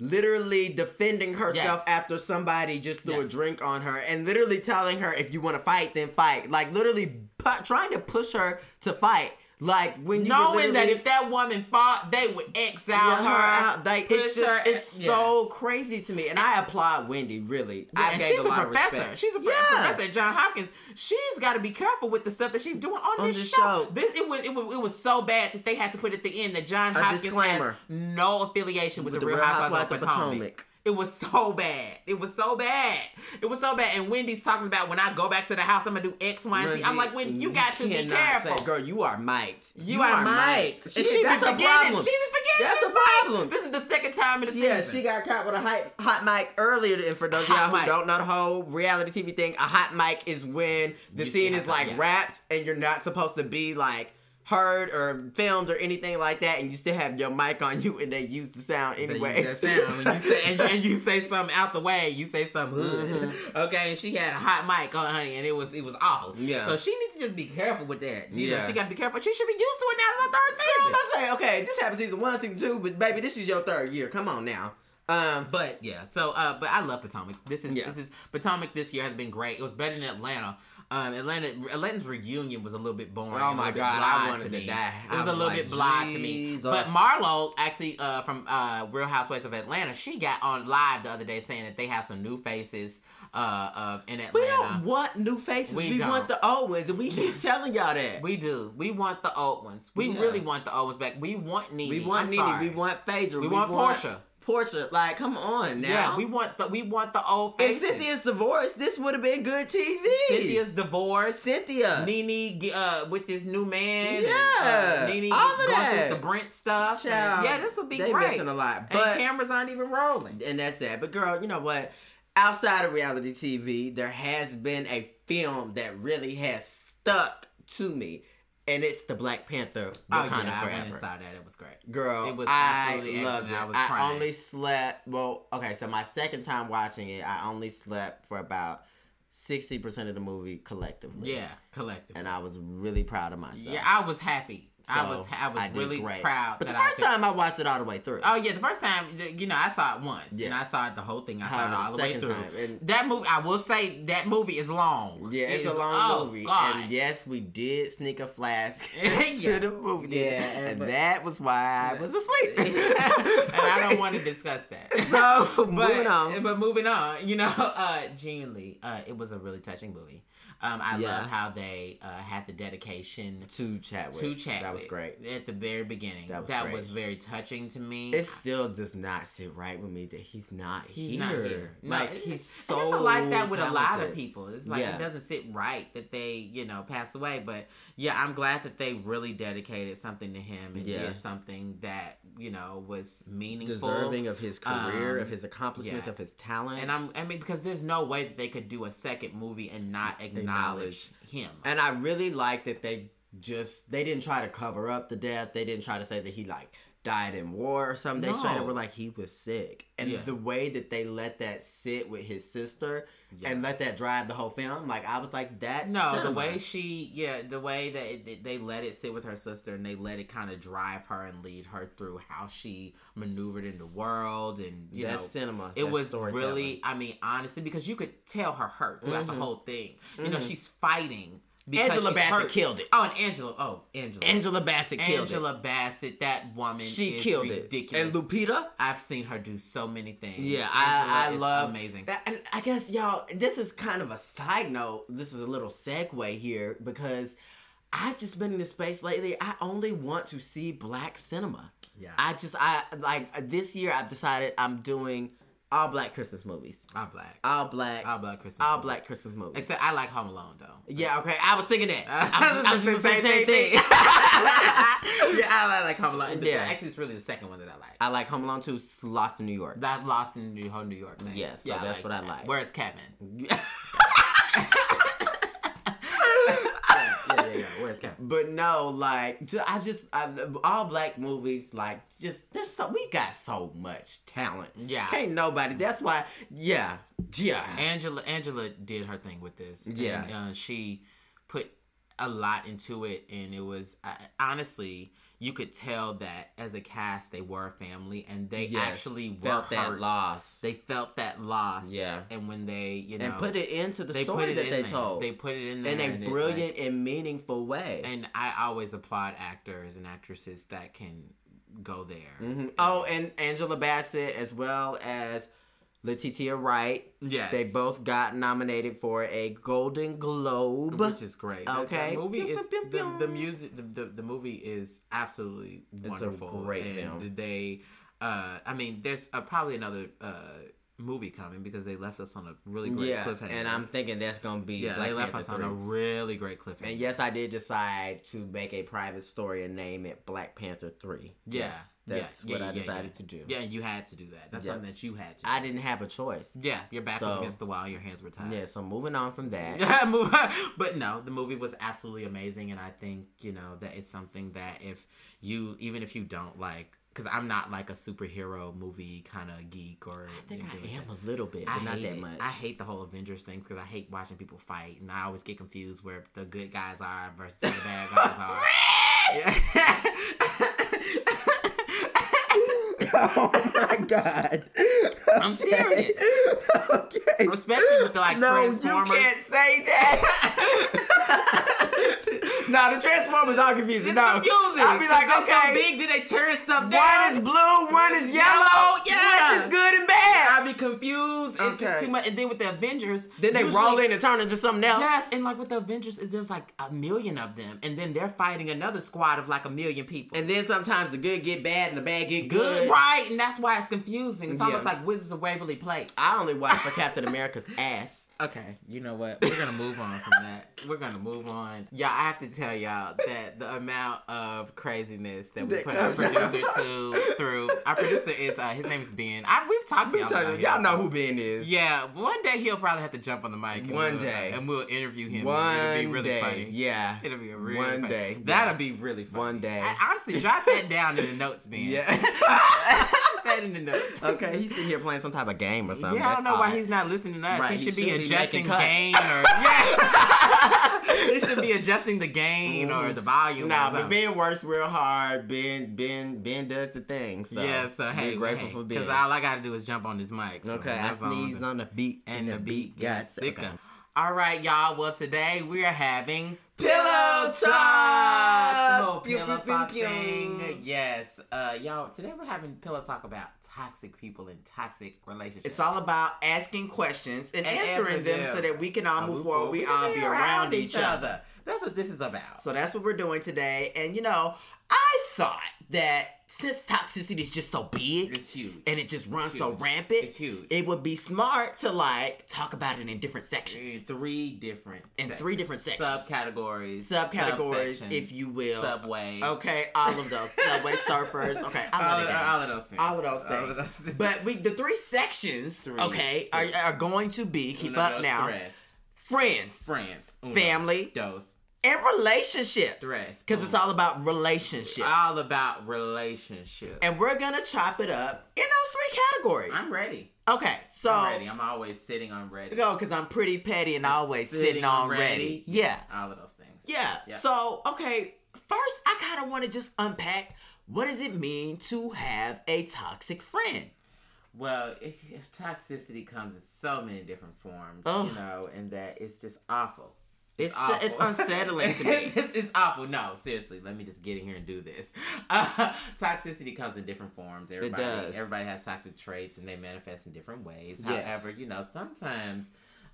Speaker 1: literally defending herself
Speaker 2: Yes.
Speaker 1: after somebody just threw a drink on her and literally telling her if you want to fight then fight like literally pu- trying to push her to fight like when you
Speaker 2: knowing that if that woman fought, they would exile
Speaker 1: Yeah,
Speaker 2: her.
Speaker 1: Like it's just
Speaker 2: her-
Speaker 1: it's eh,
Speaker 2: yes.
Speaker 1: so crazy to me, and I applaud Wendy really. I
Speaker 2: and
Speaker 1: gave
Speaker 2: she's a,
Speaker 1: lot of
Speaker 2: professor.
Speaker 1: respect.
Speaker 2: She's a pro-
Speaker 1: Yeah.
Speaker 2: professor at John Hopkins. She's got to be careful with the stuff that she's doing on,
Speaker 1: On
Speaker 2: this,
Speaker 1: this
Speaker 2: show.
Speaker 1: show.
Speaker 2: This it was, it was it was so bad that they had to put at the end that John
Speaker 1: A
Speaker 2: Hopkins
Speaker 1: disclaimer.
Speaker 2: has no affiliation with, the, Real Housewives of Potomac. It was so bad. It was so bad. It was so bad. And Wendy's talking about when I go back to the house, I'm gonna do X, Y, and Z. I'm like, Wendy, you got to be careful.
Speaker 1: Say, Girl, you are mic'd.
Speaker 2: You, are mic'd.
Speaker 1: She,
Speaker 2: And she be
Speaker 1: that's a
Speaker 2: forgetting.
Speaker 1: problem.
Speaker 2: She be forgetting.
Speaker 1: That's a
Speaker 2: mic'd.
Speaker 1: problem.
Speaker 2: This is the second time in the season.
Speaker 1: Yeah, she got caught with a hot, hot mic earlier. And for those of y'all who
Speaker 2: mic.
Speaker 1: don't know the whole reality TV thing, a hot mic is when the
Speaker 2: You
Speaker 1: scene is like
Speaker 2: yeah.
Speaker 1: wrapped and you're not supposed to be like heard or filmed or anything like that, and you still have your mic on you, and they use the sound
Speaker 2: They
Speaker 1: anyway.
Speaker 2: use that sound. When you say, and, and you say something out the way, you say something hood.
Speaker 1: Mm-hmm.
Speaker 2: Okay, and she had a hot mic on, honey, and it was it was awful.
Speaker 1: Yeah.
Speaker 2: So she needs to just be careful with that. You know,
Speaker 1: Yeah.
Speaker 2: she got to be careful. She should be used to it now. It's her third
Speaker 1: I'm
Speaker 2: season.
Speaker 1: about to say, okay, this happened season one, season two, but baby, this is your third year. Come on now. Um,
Speaker 2: But yeah, so uh, but I love Potomac. This is
Speaker 1: Yeah.
Speaker 2: this is Potomac. This year has been great. It was better than Atlanta. Um, Atlanta Atlanta's reunion was a little bit boring.
Speaker 1: Oh my God, I wanted
Speaker 2: to
Speaker 1: to die.
Speaker 2: It was
Speaker 1: I
Speaker 2: a
Speaker 1: was
Speaker 2: little
Speaker 1: like,
Speaker 2: bit blah to me. But Marlo actually uh, from uh, Real Housewives of Atlanta, she got on live the other day saying that they have some new faces uh, in Atlanta.
Speaker 1: we don't want new faces.
Speaker 2: We
Speaker 1: We, want the old ones, and we keep telling y'all that.
Speaker 2: We do. We want the old ones. We
Speaker 1: Yeah.
Speaker 2: really want the old ones back. We want Nene.
Speaker 1: We want Nene. We want Phaedra.
Speaker 2: We want Porsha.
Speaker 1: Porsha. Like, come on now.
Speaker 2: Yeah, we want the we want the old
Speaker 1: And
Speaker 2: faces.
Speaker 1: Cynthia's divorce. This would have been good TV.
Speaker 2: Cynthia's divorce.
Speaker 1: Cynthia.
Speaker 2: Nene uh, with this new man.
Speaker 1: Yeah,
Speaker 2: and, uh, Nene
Speaker 1: all of
Speaker 2: going
Speaker 1: that.
Speaker 2: the Brent stuff. and- yeah, this would be
Speaker 1: they
Speaker 2: great.
Speaker 1: missing a lot,
Speaker 2: and
Speaker 1: but-
Speaker 2: cameras aren't even rolling.
Speaker 1: and that's that. But girl, you know what? Outside of reality TV, there has been a film that really has stuck to me, and it's the Black Panther.
Speaker 2: Oh
Speaker 1: Wakanda
Speaker 2: yeah, I went
Speaker 1: Forever.
Speaker 2: and saw that. It was great.
Speaker 1: Girl,
Speaker 2: It was
Speaker 1: I
Speaker 2: absolutely
Speaker 1: loved it.
Speaker 2: I was
Speaker 1: I
Speaker 2: crying.
Speaker 1: only slept. Well, okay, so my second time watching it, I only slept for about sixty percent of the movie collectively.
Speaker 2: Yeah, collective.
Speaker 1: and I was really proud of myself.
Speaker 2: yeah, I was happy. I was I was
Speaker 1: did
Speaker 2: really
Speaker 1: great.
Speaker 2: proud.
Speaker 1: But the
Speaker 2: that I
Speaker 1: first
Speaker 2: could-
Speaker 1: time I watched it all the way through.
Speaker 2: Oh yeah, the first time you know I saw it once, and I saw it the whole thing. I saw it all
Speaker 1: the
Speaker 2: way through. that movie, I will say, that movie is long.
Speaker 1: Yeah, it's
Speaker 2: It
Speaker 1: a long
Speaker 2: oh,
Speaker 1: movie.
Speaker 2: God.
Speaker 1: And yes, we did sneak a flask
Speaker 2: Yeah.
Speaker 1: the movie.
Speaker 2: Yeah,
Speaker 1: and
Speaker 2: but-
Speaker 1: that was why I was asleep.
Speaker 2: and I don't want to discuss that.
Speaker 1: So,
Speaker 2: but,
Speaker 1: moving on.
Speaker 2: But moving on, you know, uh, genuinely, uh, it was a really touching movie. Um, I
Speaker 1: Yeah.
Speaker 2: love how they uh, had the dedication
Speaker 1: To Chadwick.
Speaker 2: to Chadwick.
Speaker 1: That was great.
Speaker 2: at the very beginning.
Speaker 1: That was
Speaker 2: that
Speaker 1: great.
Speaker 2: was very touching to me.
Speaker 1: It still does not sit right with me that he's not
Speaker 2: He's
Speaker 1: here.
Speaker 2: not here. No,
Speaker 1: like
Speaker 2: it-
Speaker 1: he's so.
Speaker 2: it's like that with a lot of people. It's like
Speaker 1: Yeah.
Speaker 2: it doesn't sit right that they, you know, pass away. But yeah, I'm glad that they really dedicated something to him and
Speaker 1: Yeah.
Speaker 2: did something that you know was meaningful,
Speaker 1: Deserving of his career,
Speaker 2: Um,
Speaker 1: of his accomplishments,
Speaker 2: yeah.
Speaker 1: of his talent.
Speaker 2: And I'm, I mean, because there's no way that they could do a second movie and not acknowledge him.
Speaker 1: And I really like that they just they didn't try to cover up the death. They didn't try to say that he like died in war or something. They straight
Speaker 2: No.
Speaker 1: up were like he was sick, and
Speaker 2: Yeah.
Speaker 1: the way that they let that sit with his sister
Speaker 2: Yeah.
Speaker 1: and let that drive the whole film, like I was like, that.
Speaker 2: No, the way she, yeah, the way that it, they let it sit with her sister and they let it kind of drive her and lead her through how she maneuvered in the world and you
Speaker 1: That's
Speaker 2: know,
Speaker 1: cinema.
Speaker 2: It
Speaker 1: That's
Speaker 2: was really, I mean, honestly, because you could tell her hurt throughout
Speaker 1: Mm-hmm.
Speaker 2: the whole thing. You know, she's fighting. Because
Speaker 1: Angela Bassett
Speaker 2: hurt.
Speaker 1: killed it.
Speaker 2: Oh, and Angela. Oh, Angela.
Speaker 1: Angela Bassett killed
Speaker 2: Angela Bassett. That woman.
Speaker 1: She killed
Speaker 2: ridiculous.
Speaker 1: it. And Lupita.
Speaker 2: I've seen her do so many things.
Speaker 1: Yeah,
Speaker 2: Angela
Speaker 1: I, I love
Speaker 2: amazing.
Speaker 1: That, and I guess y'all, this is kind of a side note. This is a little segue here because I've just been in this space lately. I only want to see black cinema.
Speaker 2: Yeah.
Speaker 1: I just I like this year. I've decided I'm doing all black Christmas movies.
Speaker 2: All black.
Speaker 1: All black.
Speaker 2: All black Christmas.
Speaker 1: all
Speaker 2: movies.
Speaker 1: black Christmas movies.
Speaker 2: Except I like Home Alone though.
Speaker 1: yeah. Okay. I was thinking that. I was,
Speaker 2: I
Speaker 1: was
Speaker 2: was
Speaker 1: just saying the same thing.
Speaker 2: yeah, I like Home Alone.
Speaker 1: Yeah.
Speaker 2: Yeah, actually, it's really the second one that I like.
Speaker 1: I like Home Alone 2, Lost in New York.
Speaker 2: That's Lost in New New York thing.
Speaker 1: Yes, so that's what I like.
Speaker 2: Where's Kevin?
Speaker 1: Where's Cap? But no, like I just I, all black movies. Like just there's so we got so much talent.
Speaker 2: Yeah.
Speaker 1: can't nobody. That's why. Yeah, yeah.
Speaker 2: Angela Angela did her thing with this. and,
Speaker 1: Yeah.
Speaker 2: uh, she put a lot into it, and it was honestly you could tell that as a cast they were a family, and they
Speaker 1: Yes,
Speaker 2: actually
Speaker 1: felt that
Speaker 2: hurt.
Speaker 1: loss.
Speaker 2: They felt that loss.
Speaker 1: Yeah.
Speaker 2: and when they you know
Speaker 1: and put it into the story that they
Speaker 2: there.
Speaker 1: told
Speaker 2: They put it in there
Speaker 1: in a
Speaker 2: and
Speaker 1: brilliant
Speaker 2: like-
Speaker 1: and meaningful way.
Speaker 2: and I always applaud actors and actresses that can go there.
Speaker 1: Mhm. Oh, and Angela Bassett as well as Letitia Wright.
Speaker 2: Yes.
Speaker 1: They both got nominated for a Golden Globe.
Speaker 2: which is great.
Speaker 1: Okay.
Speaker 2: the, movie is the, the music. The, the, the movie is absolutely
Speaker 1: a
Speaker 2: wonderful.
Speaker 1: great
Speaker 2: and
Speaker 1: film.
Speaker 2: They, uh, I mean, there's uh, probably another uh, movie coming because they left us on a really great
Speaker 1: yeah,
Speaker 2: cliffhanger.
Speaker 1: and I'm thinking that's gonna be
Speaker 2: yeah,
Speaker 1: Black
Speaker 2: they left
Speaker 1: Panther
Speaker 2: us on a really great cliffhanger.
Speaker 1: And yes, I did decide to make a private story and name it Black Panther 3.
Speaker 2: yeah,
Speaker 1: Yes, that's
Speaker 2: yeah,
Speaker 1: what
Speaker 2: yeah,
Speaker 1: I decided to do.
Speaker 2: Yeah, you had to do that. That's something that you had to. do.
Speaker 1: I didn't have a choice.
Speaker 2: yeah, your back was against the wall, your hands were tied.
Speaker 1: Yeah, so moving on from that.
Speaker 2: Yeah, but no, the movie was absolutely amazing, and I think you know that it's something that if you, even if you don't like, because I'm not like a superhero movie kind of geek or.
Speaker 1: I think I am
Speaker 2: that.
Speaker 1: a little bit,
Speaker 2: I
Speaker 1: not
Speaker 2: hate
Speaker 1: that
Speaker 2: it.
Speaker 1: much.
Speaker 2: I hate the whole Avengers things because I hate watching people fight, and I always get confused where the good guys are versus where the bad guys are.
Speaker 1: oh my god.
Speaker 2: I'm serious.
Speaker 1: okay.
Speaker 2: Especially with the like
Speaker 1: No, you can't say that. No, the Transformers are confusing.
Speaker 2: It's
Speaker 1: no.
Speaker 2: confusing.
Speaker 1: I'll be like, okay.
Speaker 2: So big, did they turn stuff down?
Speaker 1: One is blue, one is yellow.
Speaker 2: yeah.
Speaker 1: One is good and bad.
Speaker 2: I'd be confused. It's just too much. And then with the Avengers,
Speaker 1: Then they
Speaker 2: usually-
Speaker 1: roll in and turn into something else.
Speaker 2: Yes, and like with the Avengers, is there's like a million of them, and then they're fighting another squad of like a million people.
Speaker 1: And then sometimes the good get bad and the bad get
Speaker 2: good,
Speaker 1: good.
Speaker 2: right? And that's why it's confusing. It's
Speaker 1: Yeah.
Speaker 2: almost like Wizards of Waverly Place.
Speaker 1: I only watch for Captain America's ass.
Speaker 2: Okay, you know what? We're gonna move on from that. We're gonna move on. Yeah, I have to tell y'all that the amount of craziness that we
Speaker 1: That
Speaker 2: put our
Speaker 1: out.
Speaker 2: producer to through. Our producer is uh, his name is Ben. I, we've talked to y'all.
Speaker 1: Y'all know who Ben is.
Speaker 2: Yeah, one day he'll probably have to jump on the mic. And
Speaker 1: One
Speaker 2: we'll,
Speaker 1: day.
Speaker 2: and we'll interview him.
Speaker 1: One
Speaker 2: It'll be really
Speaker 1: day.
Speaker 2: funny.
Speaker 1: Yeah.
Speaker 2: It'll be a really
Speaker 1: One
Speaker 2: funny.
Speaker 1: day.
Speaker 2: That'll be really funny.
Speaker 1: One day.
Speaker 2: I, honestly, jot that down in the notes, Ben.
Speaker 1: Yeah.
Speaker 2: That in the notes.
Speaker 1: okay, he's sitting here playing some type of game or something.
Speaker 2: Yeah, I don't
Speaker 1: That's
Speaker 2: know why he's not listening to us.
Speaker 1: Right,
Speaker 2: he
Speaker 1: he
Speaker 2: should be
Speaker 1: should be
Speaker 2: adjusting
Speaker 1: cuts.
Speaker 2: gain or yeah. he should be adjusting the gain or the volume.
Speaker 1: Nah, but. Ben works real hard. Ben, Ben, Ben does the thing. So
Speaker 2: yeah, so hey,
Speaker 1: be grateful
Speaker 2: hey,
Speaker 1: for Ben.
Speaker 2: because all I gotta do is jump on this mic. So
Speaker 1: okay, I
Speaker 2: that's
Speaker 1: sneezed on the beat,
Speaker 2: and the beat got sicker.
Speaker 1: okay.
Speaker 2: All right, y'all. Well, today we are having
Speaker 1: Pillow talk.
Speaker 2: Whole
Speaker 1: Pew,
Speaker 2: pillow
Speaker 1: pew,
Speaker 2: talk
Speaker 1: pew, pew.
Speaker 2: thing. Yes, uh, y'all. Today we're having pillow talk about toxic people and toxic relationships.
Speaker 1: It's all about asking questions and,
Speaker 2: And
Speaker 1: answering
Speaker 2: answering
Speaker 1: them
Speaker 2: them.
Speaker 1: so that we can all move forward. We all be around each other.
Speaker 2: That's what this is about.
Speaker 1: So that's what we're doing today. And you know, I thought that since toxicity is just so big
Speaker 2: It's huge.
Speaker 1: and it just runs so rampant,
Speaker 2: It's huge.
Speaker 1: it would be smart to like talk about it in different
Speaker 2: in
Speaker 1: sections.
Speaker 2: three different
Speaker 1: In three different sections.
Speaker 2: subcategories,
Speaker 1: Subcategories, if you will.
Speaker 2: subway.
Speaker 1: Okay, all of those. Subway surfers. Okay,
Speaker 2: all of, all of those things.
Speaker 1: all of those things.
Speaker 2: All of those things.
Speaker 1: But we the three sections,
Speaker 2: Three.
Speaker 1: okay, are, are going to be keep
Speaker 2: Uno,
Speaker 1: up now. Friends,
Speaker 2: Friends,
Speaker 1: family,
Speaker 2: dos,
Speaker 1: and relationships.
Speaker 2: Threats.
Speaker 1: Because it's all about relationships.
Speaker 2: All about relationships.
Speaker 1: and we're gonna chop it up in those three categories.
Speaker 2: I'm ready.
Speaker 1: okay, so
Speaker 2: I'm ready. I'm always sitting on ready.
Speaker 1: go because I'm pretty petty and always sitting,
Speaker 2: Sitting
Speaker 1: on ready.
Speaker 2: ready.
Speaker 1: Yeah,
Speaker 2: All of those things.
Speaker 1: yeah.
Speaker 2: Yeah.
Speaker 1: So okay, first I kind of want to just unpack what does it mean to have a toxic friend.
Speaker 2: Well, if, if toxicity comes in so many different forms,
Speaker 1: Ugh.
Speaker 2: you know, and that it's just awful.
Speaker 1: It's it's unsettling to me.
Speaker 2: it's, it's awful. No, seriously, let me just get in here and do this. Uh, toxicity comes in different forms. Everybody,
Speaker 1: does.
Speaker 2: everybody has toxic traits, and they manifest in different ways.
Speaker 1: Yes.
Speaker 2: However, you know, sometimes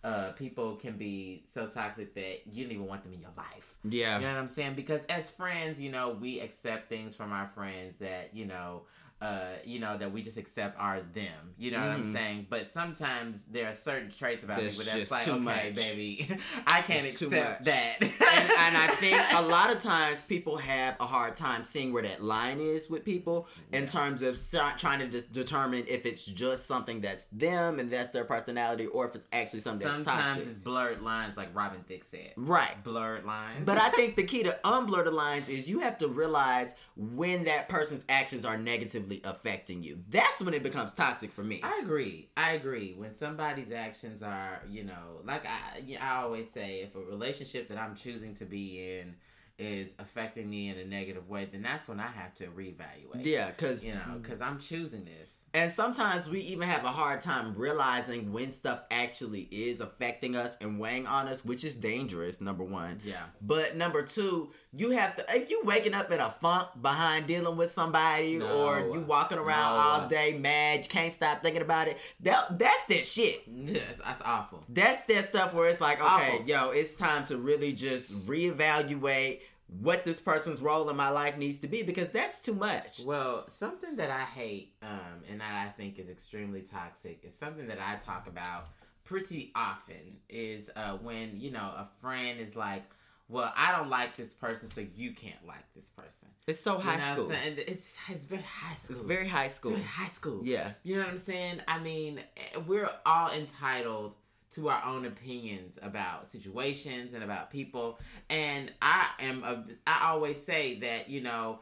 Speaker 2: uh, people can be so toxic that you don't even want them in your life.
Speaker 1: Yeah.
Speaker 2: You know what I'm saying? Because as friends, you know, we accept things from our friends that, you know, uh, you know, that we just accept are them. You know what I'm
Speaker 1: Mhm.
Speaker 2: saying? But sometimes there are certain traits about
Speaker 1: That's
Speaker 2: people that's like, okay,
Speaker 1: much.
Speaker 2: baby, I can't
Speaker 1: It's
Speaker 2: accept that.
Speaker 1: and, and I think a lot of times people have a hard time seeing where that line is with people in terms of trying to just determine if it's just something that's them and that's their personality or if it's actually something that's
Speaker 2: Sometimes it's blurred lines, like Robin Thicke said.
Speaker 1: right.
Speaker 2: Blurred lines.
Speaker 1: But I think the key to unblur the lines is you have to realize when that person's actions are negatively affecting you. That's when it becomes toxic for me.
Speaker 2: I agree. I agree. When somebody's actions are, you know, like I, I always say, if a relationship that I'm choosing to be in is affecting me in a negative way, then that's when I have to reevaluate.
Speaker 1: Yeah, because
Speaker 2: You know, because I'm choosing this.
Speaker 1: And sometimes we even have a hard time realizing when stuff actually is affecting us and weighing on us, which is dangerous, number one.
Speaker 2: Yeah.
Speaker 1: But number two, you have to, if you waking up in a funk behind dealing with somebody
Speaker 2: No.
Speaker 1: or you walking around
Speaker 2: No.
Speaker 1: all day mad, you can't stop thinking about it, that, that's that shit.
Speaker 2: That's, that's awful.
Speaker 1: That's that stuff where it's like, okay,
Speaker 2: Awful.
Speaker 1: yo, it's time to really just reevaluate what this person's role in my life needs to be because that's too much.
Speaker 2: Well, something that I hate, um, and that I think is extremely toxic, is something that I talk about pretty often. Is uh, when you know a friend is like, "Well, I don't like this person, so you can't like this person."
Speaker 1: It's so
Speaker 2: You
Speaker 1: high
Speaker 2: know
Speaker 1: school.
Speaker 2: And it's it's very high school.
Speaker 1: It's very high
Speaker 2: It's
Speaker 1: school.
Speaker 2: very high school.
Speaker 1: Yeah.
Speaker 2: You know what I'm saying? I mean, eh, we're all entitled to our own opinions about situations and about people. And I am a, I always say that, you know,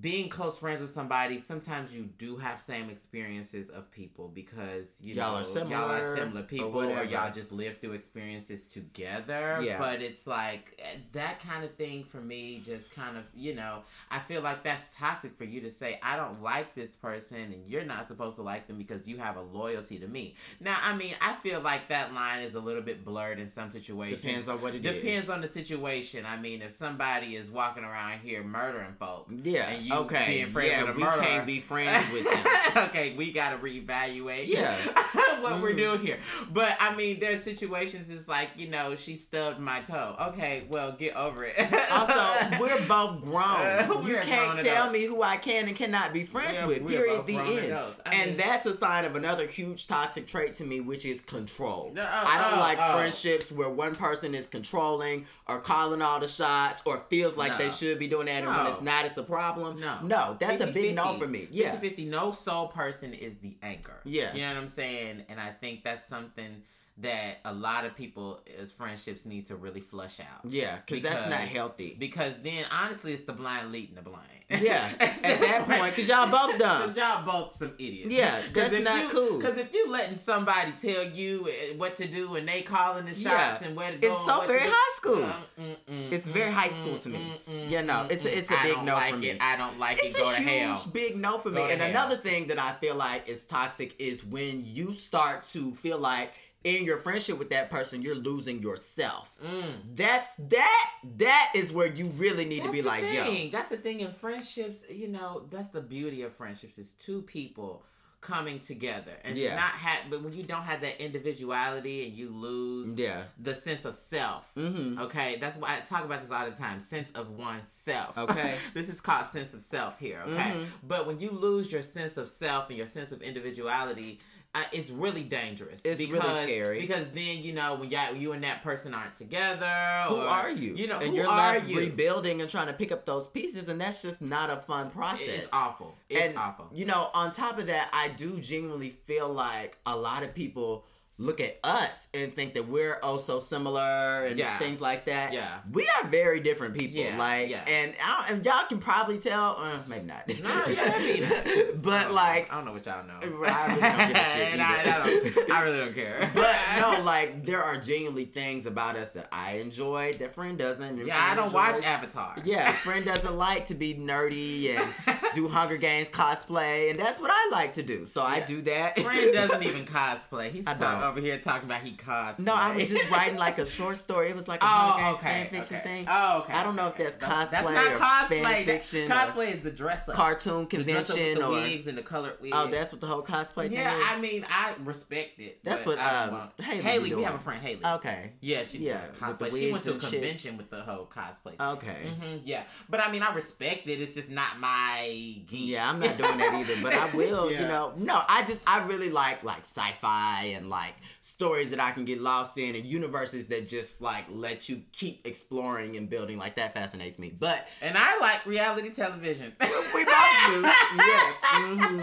Speaker 2: being close friends with somebody, sometimes you do have same experiences of people because you
Speaker 1: Y'all
Speaker 2: know
Speaker 1: are similar
Speaker 2: y'all are similar
Speaker 1: or
Speaker 2: people or,
Speaker 1: whatever.
Speaker 2: y'all just live through experiences together.
Speaker 1: Yeah.
Speaker 2: But it's like eh, that kind of thing for me just kind of, you know, I feel like that's toxic for you to say I don't like this person and you're not supposed to like them because you have a loyalty to me. Now, I mean, I feel like that line is a little bit blurred in some situations.
Speaker 1: Depends on what it is.
Speaker 2: Depends on the situation. I mean, if somebody is walking around here murdering folk,
Speaker 1: Yeah.
Speaker 2: and you
Speaker 1: okay.
Speaker 2: being friends
Speaker 1: yeah,
Speaker 2: with a
Speaker 1: we
Speaker 2: murderer.
Speaker 1: can't be friends with them.
Speaker 2: okay, we gotta reevaluate.
Speaker 1: Yeah.
Speaker 2: what we're
Speaker 1: Mhm.
Speaker 2: doing here. But I mean, there's situations. It's like you know, she stubbed my toe. Okay, well, get over it.
Speaker 1: also, we're both grown.
Speaker 2: Uh,
Speaker 1: you can't
Speaker 2: grown
Speaker 1: tell
Speaker 2: adults.
Speaker 1: me who I can and cannot be friends
Speaker 2: We're-
Speaker 1: with.
Speaker 2: we're
Speaker 1: Period. The end. and
Speaker 2: mean-
Speaker 1: that's a sign of another huge toxic trait to me, which is control.
Speaker 2: No, oh,
Speaker 1: I don't
Speaker 2: oh,
Speaker 1: like
Speaker 2: oh.
Speaker 1: friendships where one person is controlling or calling all the shots or feels like they should be doing that, and when it's not, it's a problem.
Speaker 2: No.
Speaker 1: no, that's a big no
Speaker 2: 50-50.
Speaker 1: for me. Yeah,
Speaker 2: 50 no sole person is the anchor.
Speaker 1: Yeah.
Speaker 2: You know what I'm saying? And I think that's something that a lot of people as friendships need to really flush out.
Speaker 1: yeah, because that's not healthy.
Speaker 2: Because then, honestly, it's the blind leading the blind.
Speaker 1: Yeah, at that point, because y'all both dumb.
Speaker 2: Because y'all both some idiots.
Speaker 1: Yeah, that's
Speaker 2: if
Speaker 1: not
Speaker 2: you,
Speaker 1: cool.
Speaker 2: Because if you letting somebody tell you uh, what to do and they calling the shots
Speaker 1: Yeah.
Speaker 2: and where to go,
Speaker 1: It's so very high school.
Speaker 2: Mm, mm, mm,
Speaker 1: It's
Speaker 2: mm,
Speaker 1: very high school to me. Yeah, no, it's a- it's a
Speaker 2: I
Speaker 1: big no
Speaker 2: like
Speaker 1: for me.
Speaker 2: it. I don't like
Speaker 1: It's
Speaker 2: it. Go
Speaker 1: a
Speaker 2: to
Speaker 1: huge
Speaker 2: hell.
Speaker 1: big no for me.
Speaker 2: Go
Speaker 1: And
Speaker 2: hell.
Speaker 1: another thing that I feel like is toxic is when you start to feel like in your friendship with that person, you're losing yourself.
Speaker 2: Mm.
Speaker 1: That's that. That is where you really need to be like, yo.
Speaker 2: That's the thing in friendships. You know, that's the beauty of friendships is two people coming together and
Speaker 1: Yeah.
Speaker 2: not have. But when you don't have that individuality and you lose
Speaker 1: yeah,
Speaker 2: the sense of self.
Speaker 1: mm-hmm.
Speaker 2: Okay, that's why I talk about this all the time. Sense of oneself.
Speaker 1: Okay.
Speaker 2: this is called sense of self here. Okay,
Speaker 1: Mhm.
Speaker 2: but when you lose your sense of self and your sense of individuality. Uh, it's really dangerous.
Speaker 1: It's really
Speaker 2: because,
Speaker 1: scary.
Speaker 2: because then you know when y'all, you and that person aren't together.
Speaker 1: Who
Speaker 2: or,
Speaker 1: are you?
Speaker 2: You know
Speaker 1: and
Speaker 2: who
Speaker 1: you're
Speaker 2: are you?
Speaker 1: rebuilding and trying to pick up those pieces, and that's just not a fun process.
Speaker 2: It's awful. It's
Speaker 1: and
Speaker 2: awful.
Speaker 1: you know, on top of that, I do genuinely feel like a lot of people look at us and think that we're oh so similar and
Speaker 2: Yeah.
Speaker 1: things like that.
Speaker 2: Yeah.
Speaker 1: we are very different people.
Speaker 2: Yeah,
Speaker 1: like,
Speaker 2: yeah.
Speaker 1: and, I don't, and y'all can probably tell. Uh, maybe not.
Speaker 2: No, yeah, I mean,
Speaker 1: but like,
Speaker 2: I don't know what y'all know.
Speaker 1: I really don't give a shit
Speaker 2: And I. I don't, I really don't care.
Speaker 1: but no, like there are genuinely things about us that I enjoy that friend doesn't.
Speaker 2: yeah, I don't watch. Avatar.
Speaker 1: Yeah, friend doesn't like to be nerdy and do Hunger Games cosplay, and that's what I like to do. So I do that.
Speaker 2: Friend doesn't even cosplay. He's
Speaker 1: I
Speaker 2: talk,
Speaker 1: don't.
Speaker 2: Over here talking about he cosplay.
Speaker 1: No, I was just writing like a short story. It was like a
Speaker 2: Oh, okay,
Speaker 1: fan fiction
Speaker 2: okay.
Speaker 1: thing.
Speaker 2: Oh, okay.
Speaker 1: I don't know if
Speaker 2: okay.
Speaker 1: that's
Speaker 2: That's-
Speaker 1: cosplay
Speaker 2: That's not cosplay.
Speaker 1: fan
Speaker 2: That-
Speaker 1: fiction or
Speaker 2: Cosplay is the dress up.
Speaker 1: Cartoon
Speaker 2: the dress up with
Speaker 1: convention
Speaker 2: the
Speaker 1: or
Speaker 2: wigs and the colored wigs.
Speaker 1: oh, that's what the whole cosplay thing
Speaker 2: yeah.
Speaker 1: is.
Speaker 2: I mean, I respect it.
Speaker 1: That's what,
Speaker 2: I
Speaker 1: um. Haley
Speaker 2: Haley, we have a friend Haley.
Speaker 1: okay.
Speaker 2: Yeah, she
Speaker 1: Yeah,
Speaker 2: cosplay. She went to a
Speaker 1: and shit.
Speaker 2: convention with the whole cosplay. thing.
Speaker 1: Okay.
Speaker 2: hmm yeah, but I mean, I respect it. It's just not my geek.
Speaker 1: Yeah, I'm not doing that either, but I will,
Speaker 2: Yeah.
Speaker 1: you know. No, I just I really like like sci-fi and like stories that I can get lost in and universes that just like let you keep exploring and building. Like that fascinates me. But
Speaker 2: And I like reality television.
Speaker 1: we both do. Yes. hmm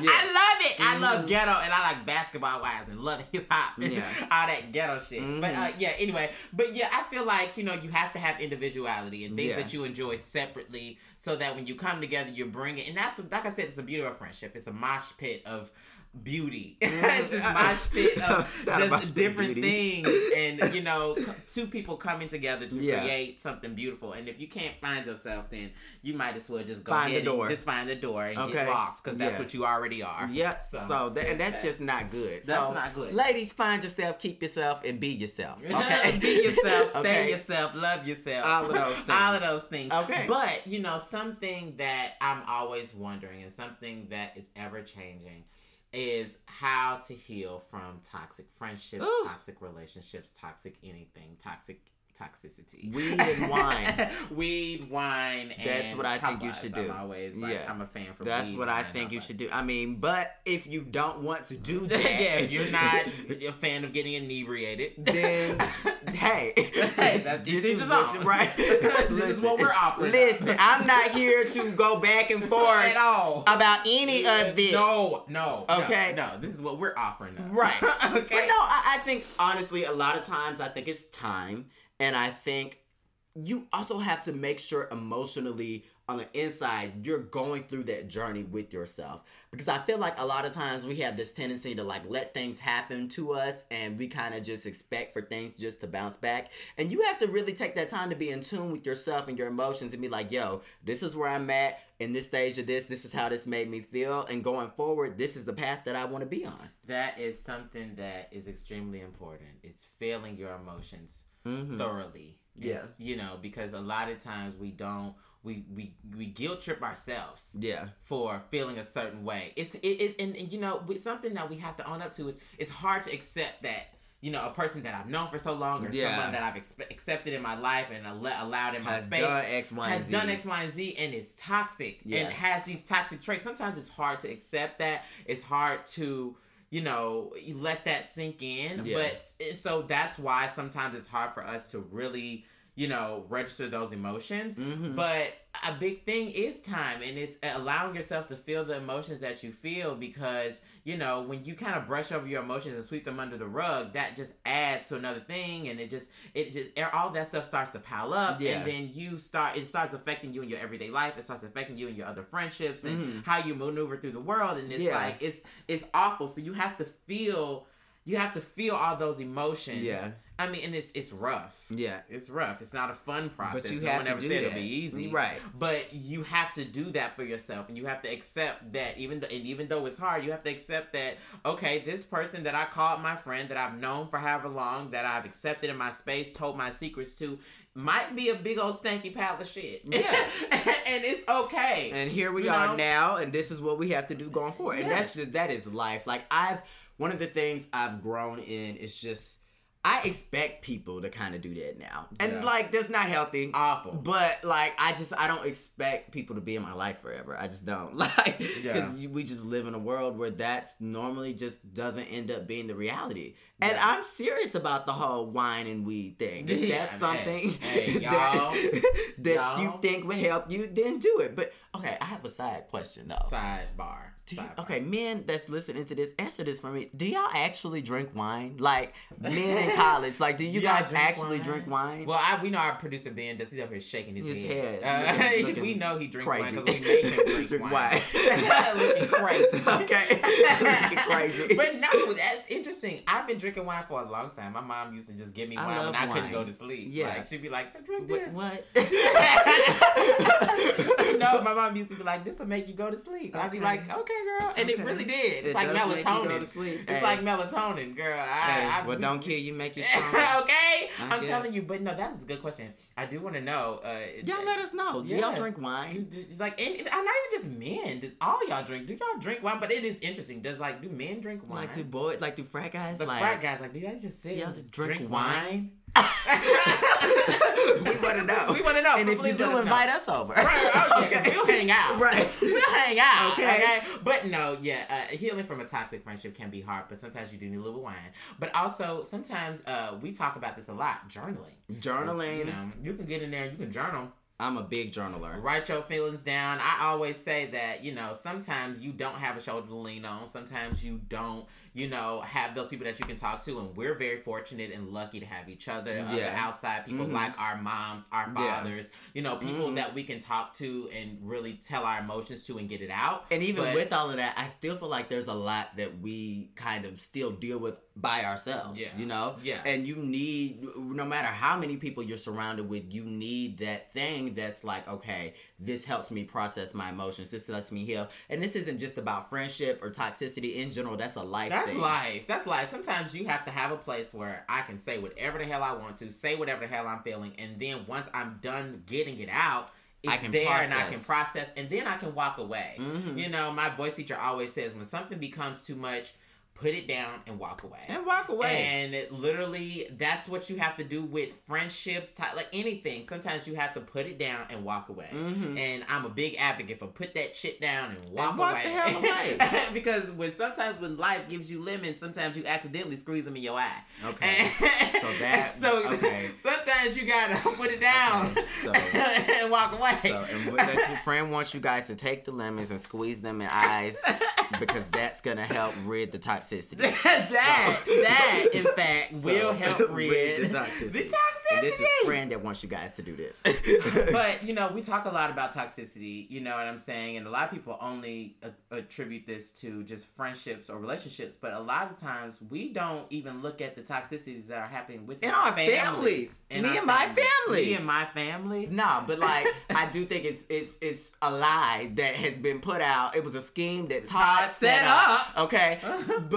Speaker 1: Yeah.
Speaker 2: I love it. I love ghetto, and I like Basketball Wives and love hip hop and
Speaker 1: Yeah.
Speaker 2: all that ghetto shit. But uh,
Speaker 1: Mhm.
Speaker 2: yeah, anyway. But yeah, I feel like you know you have to have individuality and things
Speaker 1: Yeah.
Speaker 2: that you enjoy separately, so that when you come together, you bring it. And that's like I said, it's a beauty of friendship. It's a mosh pit of beauty. it's mm. this mosh pit of just
Speaker 1: mosh pit of
Speaker 2: different things, and you know, two people coming together to
Speaker 1: Yeah.
Speaker 2: create something beautiful. And if you can't find yourself, then you might as well just go
Speaker 1: Find the door.
Speaker 2: just find the door and
Speaker 1: Okay.
Speaker 2: get lost because that's
Speaker 1: Yeah.
Speaker 2: what you already are.
Speaker 1: Yep. So,
Speaker 2: So,
Speaker 1: that, and that's
Speaker 2: that's
Speaker 1: just not good.
Speaker 2: That's
Speaker 1: so,
Speaker 2: not good.
Speaker 1: Ladies, find yourself, keep yourself, and be yourself. Okay.
Speaker 2: Be yourself, stay
Speaker 1: Okay.
Speaker 2: yourself, love yourself.
Speaker 1: All of those things.
Speaker 2: All of those things.
Speaker 1: Okay.
Speaker 2: But, you know, something that I'm always wondering and something that is ever changing is how to heal from toxic friendships,
Speaker 1: Ooh.
Speaker 2: toxic relationships, toxic anything, toxic toxicity.
Speaker 1: Weed and wine.
Speaker 2: weed, wine, and
Speaker 1: That's what I think you should do.
Speaker 2: I'm always like,
Speaker 1: Yeah.
Speaker 2: I'm a fan for
Speaker 1: That's what I think you
Speaker 2: housewives.
Speaker 1: should do. I mean, but if you don't want to do that,
Speaker 2: yeah, if you're not a fan of getting inebriated,
Speaker 1: then hey,
Speaker 2: Hey, that's
Speaker 1: this is what- right?
Speaker 2: This is what we're offering.
Speaker 1: Listen, I'm not here to go back and forth at
Speaker 2: all.
Speaker 1: about any of this.
Speaker 2: No, no. no,
Speaker 1: Okay.
Speaker 2: No, this is what we're offering. Now.
Speaker 1: Right.
Speaker 2: okay.
Speaker 1: But no, I, I think honestly, a lot of times I think it's time, and I think you also have to make sure emotionally on the inside you're going through that journey with yourself. Because i feel like a lot of times we have this tendency to like let things happen to us and we kind of just expect for things just to bounce back. And you have to really take that time to be in tune with yourself and your emotions and be like yo this is where i'm at in this stage of this. This is how this made me feel. And going forward this is the path that i want to be on.
Speaker 2: That is something that is extremely important. It's feeling your emotions
Speaker 1: Mhm.
Speaker 2: thoroughly.
Speaker 1: Yeah.
Speaker 2: It's, you know, because a lot of times we don't we we we guilt trip ourselves
Speaker 1: yeah
Speaker 2: for feeling a certain way. It's it, it and, and you know we, something that we have to own up to is it's hard to accept that you know a person that I've known for so long or
Speaker 1: Yeah.
Speaker 2: someone that I've expe- accepted in my life and alle- allowed in my
Speaker 1: has
Speaker 2: space
Speaker 1: done X, Y,
Speaker 2: has
Speaker 1: Z.
Speaker 2: done X, Y, and Z and is toxic
Speaker 1: Yeah.
Speaker 2: and has these toxic traits. Sometimes it's hard to accept that. It's hard to you know let that sink in.
Speaker 1: Yeah.
Speaker 2: But eh, so that's why sometimes it's hard for us to really you know register those emotions.
Speaker 1: Mhm.
Speaker 2: But a big thing is time and it's allowing yourself to feel the emotions that you feel because you know when you kind of brush over your emotions and sweep them under the rug that just adds to another thing and it just it just all that stuff starts to pile up
Speaker 1: Yeah.
Speaker 2: and then you start it starts affecting you in your everyday life it starts affecting you in your other friendships and
Speaker 1: Mhm.
Speaker 2: how you maneuver through the world and it's
Speaker 1: Yeah.
Speaker 2: like it's it's awful so you have to feel you have to feel all those emotions
Speaker 1: Yeah.
Speaker 2: I mean and it's it's rough
Speaker 1: yeah
Speaker 2: it's rough. It's not a fun process.
Speaker 1: you
Speaker 2: no
Speaker 1: have
Speaker 2: one
Speaker 1: to
Speaker 2: ever
Speaker 1: do
Speaker 2: said
Speaker 1: that.
Speaker 2: it'll be easy.
Speaker 1: Right.
Speaker 2: But you have to do that for yourself, and you have to accept that even though, and even though it's hard, you have to accept that okay, this person that I called my friend, that I've known for however long, that I've accepted in my space, told my secrets to, might be a big old stanky pile of shit.
Speaker 1: Yeah.
Speaker 2: and it's okay.
Speaker 1: and here we
Speaker 2: You
Speaker 1: are
Speaker 2: know?
Speaker 1: now and this is what we have to do going forward and that's just that is life like i've one of the things i've grown in is just i expect people to kind of do that now and
Speaker 2: Yeah.
Speaker 1: like that's not healthy
Speaker 2: awful.
Speaker 1: but like i just i don't expect people to be in my life forever i just don't like
Speaker 2: Yeah.
Speaker 1: because we just live in a world where that's normally just doesn't end up being the reality and i'm serious about the whole wine and weed thing if
Speaker 2: Yeah,
Speaker 1: that's something
Speaker 2: hey,
Speaker 1: that,
Speaker 2: y'all,
Speaker 1: that you
Speaker 2: y'all.
Speaker 1: think would help you then do it but Okay, I have a side question though.
Speaker 2: Sidebar.
Speaker 1: Do you- okay, men that's listening to this, answer this for me. Do y'all actually drink wine? Like men in college, like do you,
Speaker 2: y'all
Speaker 1: guys actually drink wine?
Speaker 2: Well, I, we know our producer Ben does. He's up here shaking his,
Speaker 1: His
Speaker 2: head.
Speaker 1: head.
Speaker 2: Uh, we know he drinks
Speaker 1: crazy.
Speaker 2: wine because we make him drink,
Speaker 1: Drink
Speaker 2: wine.
Speaker 1: wine.
Speaker 2: Looking crazy.
Speaker 1: okay, looking crazy.
Speaker 2: But no, that's interesting. I've been drinking wine for a long time. My mom used to just give me
Speaker 1: I
Speaker 2: wine when
Speaker 1: love
Speaker 2: I couldn't go to sleep.
Speaker 1: Yeah.
Speaker 2: Like she'd be like, drink this.
Speaker 1: what?
Speaker 2: no, my mom used to be like, "This will make you go to sleep." I'd be like, "Okay, girl," and it really did. It's
Speaker 1: It
Speaker 2: like
Speaker 1: does make you
Speaker 2: melatonin. It's
Speaker 1: Hey.
Speaker 2: like melatonin, girl. I,
Speaker 1: Hey,
Speaker 2: I,
Speaker 1: well,
Speaker 2: we-
Speaker 1: don't kill you, make you stronger.
Speaker 2: okay,
Speaker 1: I
Speaker 2: I'm
Speaker 1: guess.
Speaker 2: telling you, but no, that is a good question. I do want to know. Uh,
Speaker 1: Y'all let us know. Do
Speaker 2: Yeah.
Speaker 1: y'all drink wine?
Speaker 2: do- like, and, I'm not even just men. Does all y'all drink? Do y'all drink wine? But it is interesting. Does like do men drink wine?
Speaker 1: Like do boys? Like do frat guys?
Speaker 2: the
Speaker 1: like
Speaker 2: frat guys like, do y'all just sit
Speaker 1: y'all just drink
Speaker 2: drink,
Speaker 1: wine?
Speaker 2: wine?
Speaker 1: We want to know.
Speaker 2: We wanna know,
Speaker 1: And if you do,
Speaker 2: let us know.
Speaker 1: invite us over.
Speaker 2: Right, oh, yeah, 'cause we'll hang out.
Speaker 1: Right.
Speaker 2: We'll hang out.
Speaker 1: Okay.
Speaker 2: Okay. But no, yeah, uh, healing from a toxic friendship can be hard, but sometimes you do need a little wine. But also, sometimes uh, we talk about this a lot journaling.
Speaker 1: Journaling.
Speaker 2: You know, you can get in there and you can journal.
Speaker 1: I'm a big journaler.
Speaker 2: Write your feelings down. I always say that, you know, sometimes you don't have a shoulder to lean on. Sometimes you don't, you know, have those people that you can talk to. And we're very fortunate and lucky to have each other.
Speaker 1: Yeah.
Speaker 2: outside people
Speaker 1: Mhm.
Speaker 2: like our moms, our fathers, Yeah. you know, people
Speaker 1: Mhm.
Speaker 2: that we can talk to and really tell our emotions to and get it out.
Speaker 1: And even
Speaker 2: But-
Speaker 1: with all of that, I still feel like there's a lot that we kind of still deal with by ourselves.
Speaker 2: Yeah.
Speaker 1: You know?
Speaker 2: Yeah.
Speaker 1: And you need, no matter how many people you're surrounded with, you need that thing that's like, okay, this helps me process my emotions. This lets me heal. And this isn't just about friendship or toxicity in general. That's a life
Speaker 2: That's
Speaker 1: thing.
Speaker 2: life. That's life. Sometimes you have to have a place where I can say whatever the hell I want to, say whatever the hell I'm feeling, and then once I'm done getting it out, it's
Speaker 1: I can
Speaker 2: there and I can
Speaker 1: process.
Speaker 2: process, and then I can walk away.
Speaker 1: Mhm.
Speaker 2: You know, my voice teacher always says when something becomes too much, put it down and walk away.
Speaker 1: And walk away.
Speaker 2: And it literally, that's what you have to do with friendships, ti- like anything. Sometimes you have to put it down and walk away.
Speaker 1: Mhm.
Speaker 2: And I'm a big advocate for put that shit down and walk,
Speaker 1: walk
Speaker 2: away.
Speaker 1: the hell away.
Speaker 2: because when sometimes when life gives you lemons, sometimes you accidentally squeeze them in your eye.
Speaker 1: Okay.
Speaker 2: And-
Speaker 1: So that-
Speaker 2: so
Speaker 1: okay.
Speaker 2: sometimes you gotta put it down
Speaker 1: Okay, so-
Speaker 2: and walk away.
Speaker 1: So, and what this friend wants you guys to take the lemons and squeeze them in eyes because that's gonna help rid the toxicity.
Speaker 2: that that in fact will help rid
Speaker 1: the toxicity.
Speaker 2: the
Speaker 1: And this is
Speaker 2: toxicity.
Speaker 1: friend that wants you guys to do this.
Speaker 2: but you know, we talk a lot about toxicity. You know what I'm saying, and a lot of people only a- attribute this to just friendships or relationships. But a lot of times, we don't even look at the toxicities that are happening within
Speaker 1: In our families. Me
Speaker 2: our
Speaker 1: and my family.
Speaker 2: Me and my family.
Speaker 1: No, but like I do think it's it's it's a lie that has been put out. It was a scheme that Todd,
Speaker 2: Todd
Speaker 1: set,
Speaker 2: set
Speaker 1: up.
Speaker 2: up.
Speaker 1: Okay,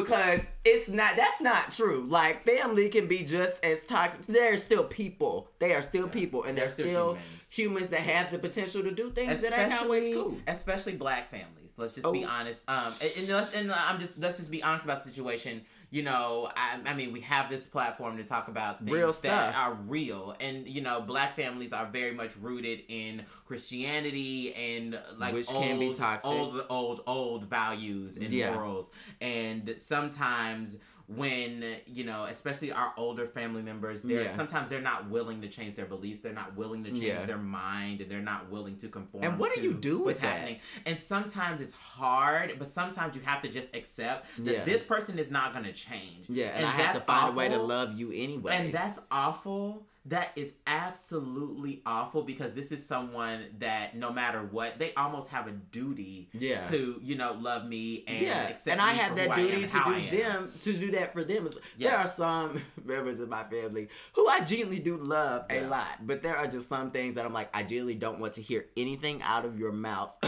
Speaker 1: because it's not. That's not true. Like family can be just as toxic. They're still people. They are still people, and they're,
Speaker 2: They're still humans.
Speaker 1: humans. that have the potential to do things that ain't always cool.
Speaker 2: especially black families. Let's just be
Speaker 1: Oh.
Speaker 2: honest. Um, and, and let's and I'm just let's just be honest about the situation. You know, I, I mean, we have this platform to talk about things
Speaker 1: Real
Speaker 2: that are real, and you know, black families are very much rooted in Christianity and like
Speaker 1: Which
Speaker 2: old,
Speaker 1: can be toxic.
Speaker 2: old, old, old values and
Speaker 1: Yeah.
Speaker 2: morals, and sometimes. When you know, especially our older family members, they're
Speaker 1: Yeah.
Speaker 2: sometimes they're not willing to change their beliefs. They're not willing to change
Speaker 1: Yeah.
Speaker 2: their mind, and they're not willing to conform.
Speaker 1: And what do you do with
Speaker 2: what's
Speaker 1: that?
Speaker 2: happening? And sometimes it's hard, but sometimes you have to just accept that
Speaker 1: Yeah.
Speaker 2: this person is not going to change.
Speaker 1: Yeah, and, I have to find a way to love you anyway.
Speaker 2: And that's awful. That is absolutely awful because this is someone that no matter what, they almost have a duty
Speaker 1: Yeah.
Speaker 2: to, you know, love me and
Speaker 1: yeah,
Speaker 2: accept
Speaker 1: and I have that
Speaker 2: am
Speaker 1: duty to do them to do that for them.
Speaker 2: Yeah.
Speaker 1: There are some members of my family who I genuinely do love a lot, but there are just some things that I'm like, I genuinely don't want to hear anything out of your mouth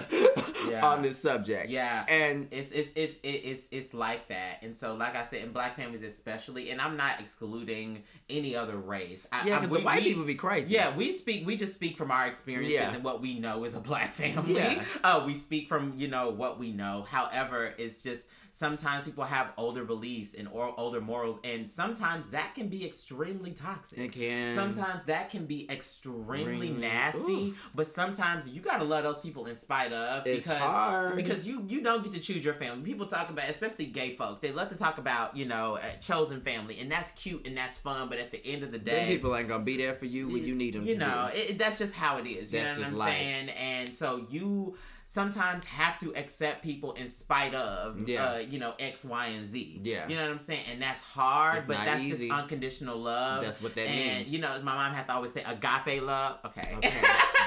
Speaker 2: Yeah.
Speaker 1: on this subject.
Speaker 2: Yeah.
Speaker 1: and
Speaker 2: It's it's it's it's it's like that, and so like I said, in black families especially, and I'm not excluding any other race. I,
Speaker 1: yeah, because white
Speaker 2: we-
Speaker 1: people be crazy.
Speaker 2: Yeah, we speak. We just speak from our experiences
Speaker 1: Yeah.
Speaker 2: and what we know is a black family.
Speaker 1: Yeah.
Speaker 2: Uh, we speak from you know what we know. However, it's just sometimes people have older beliefs and or older morals, and sometimes that can be extremely toxic.
Speaker 1: it can.
Speaker 2: Sometimes that can be extremely
Speaker 1: Really?
Speaker 2: nasty,
Speaker 1: Ooh.
Speaker 2: but sometimes you gotta love those people in spite of
Speaker 1: It's
Speaker 2: because
Speaker 1: hard.
Speaker 2: because you you don't get to choose your family. People talk about, especially gay folk, they love to talk about you know a chosen family, and that's cute and that's fun. But at the end of the
Speaker 1: Them
Speaker 2: day,
Speaker 1: people ain't gonna be there for you when you need them.
Speaker 2: you
Speaker 1: to
Speaker 2: know, it, that's just how it is. You
Speaker 1: That's
Speaker 2: know what I'm
Speaker 1: life.
Speaker 2: saying? And so you sometimes have to accept people in spite of,
Speaker 1: Yeah.
Speaker 2: uh, you know, X, Y, and Z.
Speaker 1: Yeah.
Speaker 2: You know what I'm saying? And that's hard,
Speaker 1: It's
Speaker 2: but that's
Speaker 1: easy.
Speaker 2: just unconditional love.
Speaker 1: That's what that
Speaker 2: and,
Speaker 1: means.
Speaker 2: you know, my mom had to always say agape love. Okay.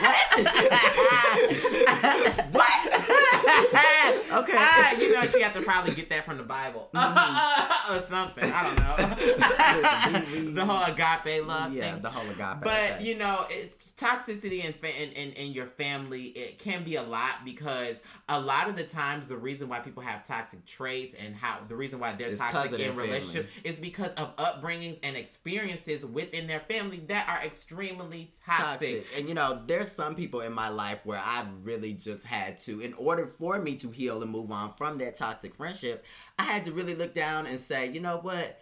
Speaker 1: What? What? Okay.
Speaker 2: Ah, you know, she had to probably get that from the Bible
Speaker 1: Mm-hmm.
Speaker 2: or something. I don't know. the whole agape love
Speaker 1: yeah,
Speaker 2: thing.
Speaker 1: the whole agape.
Speaker 2: But
Speaker 1: thing.
Speaker 2: you know, it's toxicity in, in, in in your family. It can be a lot because a lot of the times the reason why people have toxic traits and how the reason why they're
Speaker 1: It's
Speaker 2: toxic in relationship is because of upbringings and experiences within their family that are extremely toxic.
Speaker 1: toxic. And you know, there's some people in my life where I've really just had to, in order for me to heal and move on from that toxic friendship, I had to really look down and say, you know what?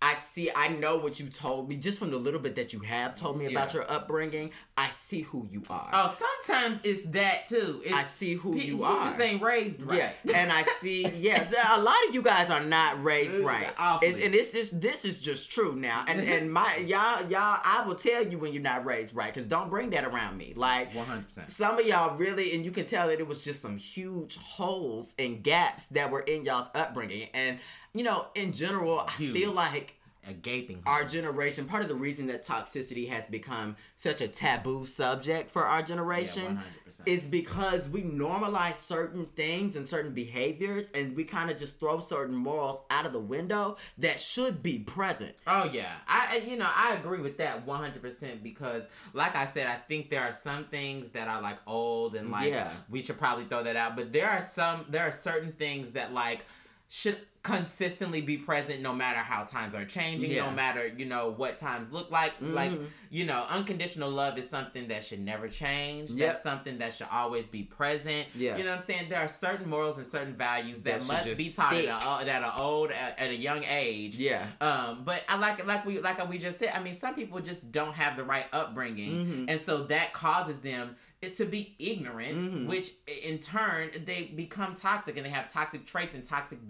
Speaker 1: I see, I know what you told me just from the little bit that you have told me about your upbringing. I see who you are.
Speaker 2: Oh, sometimes it's that too. It's,
Speaker 1: I see who
Speaker 2: pe-
Speaker 1: you are.
Speaker 2: You just ain't raised right.
Speaker 1: Yeah, and I see. Yeah, a lot of you guys are not raised right. It's- and it's just this is just true now. And and my y'all y'all, I will tell you when you're not raised right, because don't bring that around me. Like
Speaker 2: 100%.
Speaker 1: Some of y'all really, and you can tell that it was just some huge holes and gaps that were in y'all's upbringing. And you know, in general, I feel like
Speaker 2: A gaping.
Speaker 1: our
Speaker 2: holes.
Speaker 1: generation part of the reason that toxicity has become such a taboo subject for our generation
Speaker 2: 100%.
Speaker 1: is because we normalize certain things and certain behaviors and we kind of just throw certain morals out of the window that should be present
Speaker 2: Oh yeah, I you know I agree with that one hundred percent because like I said, I think there are some things that are like old and like
Speaker 1: Yeah.
Speaker 2: we should probably throw that out. But there are some there are certain things that like should consistently be present no matter how times are changing,
Speaker 1: Yeah.
Speaker 2: no matter you know what times look like. Like
Speaker 1: Mhm.
Speaker 2: you know, unconditional love is something that should never change.
Speaker 1: Yep.
Speaker 2: That's something that should always be present.
Speaker 1: Yeah.
Speaker 2: you know what I'm saying. There are certain morals and certain values that,
Speaker 1: That
Speaker 2: must be taught at
Speaker 1: stick.
Speaker 2: a, that are old at, at a young age.
Speaker 1: yeah
Speaker 2: Um, but I like like we like we just said. I mean, some people just don't have the right upbringing,
Speaker 1: Mhm.
Speaker 2: and so that causes them it to be ignorant,
Speaker 1: Mhm.
Speaker 2: which in turn they become toxic and they have toxic traits and toxic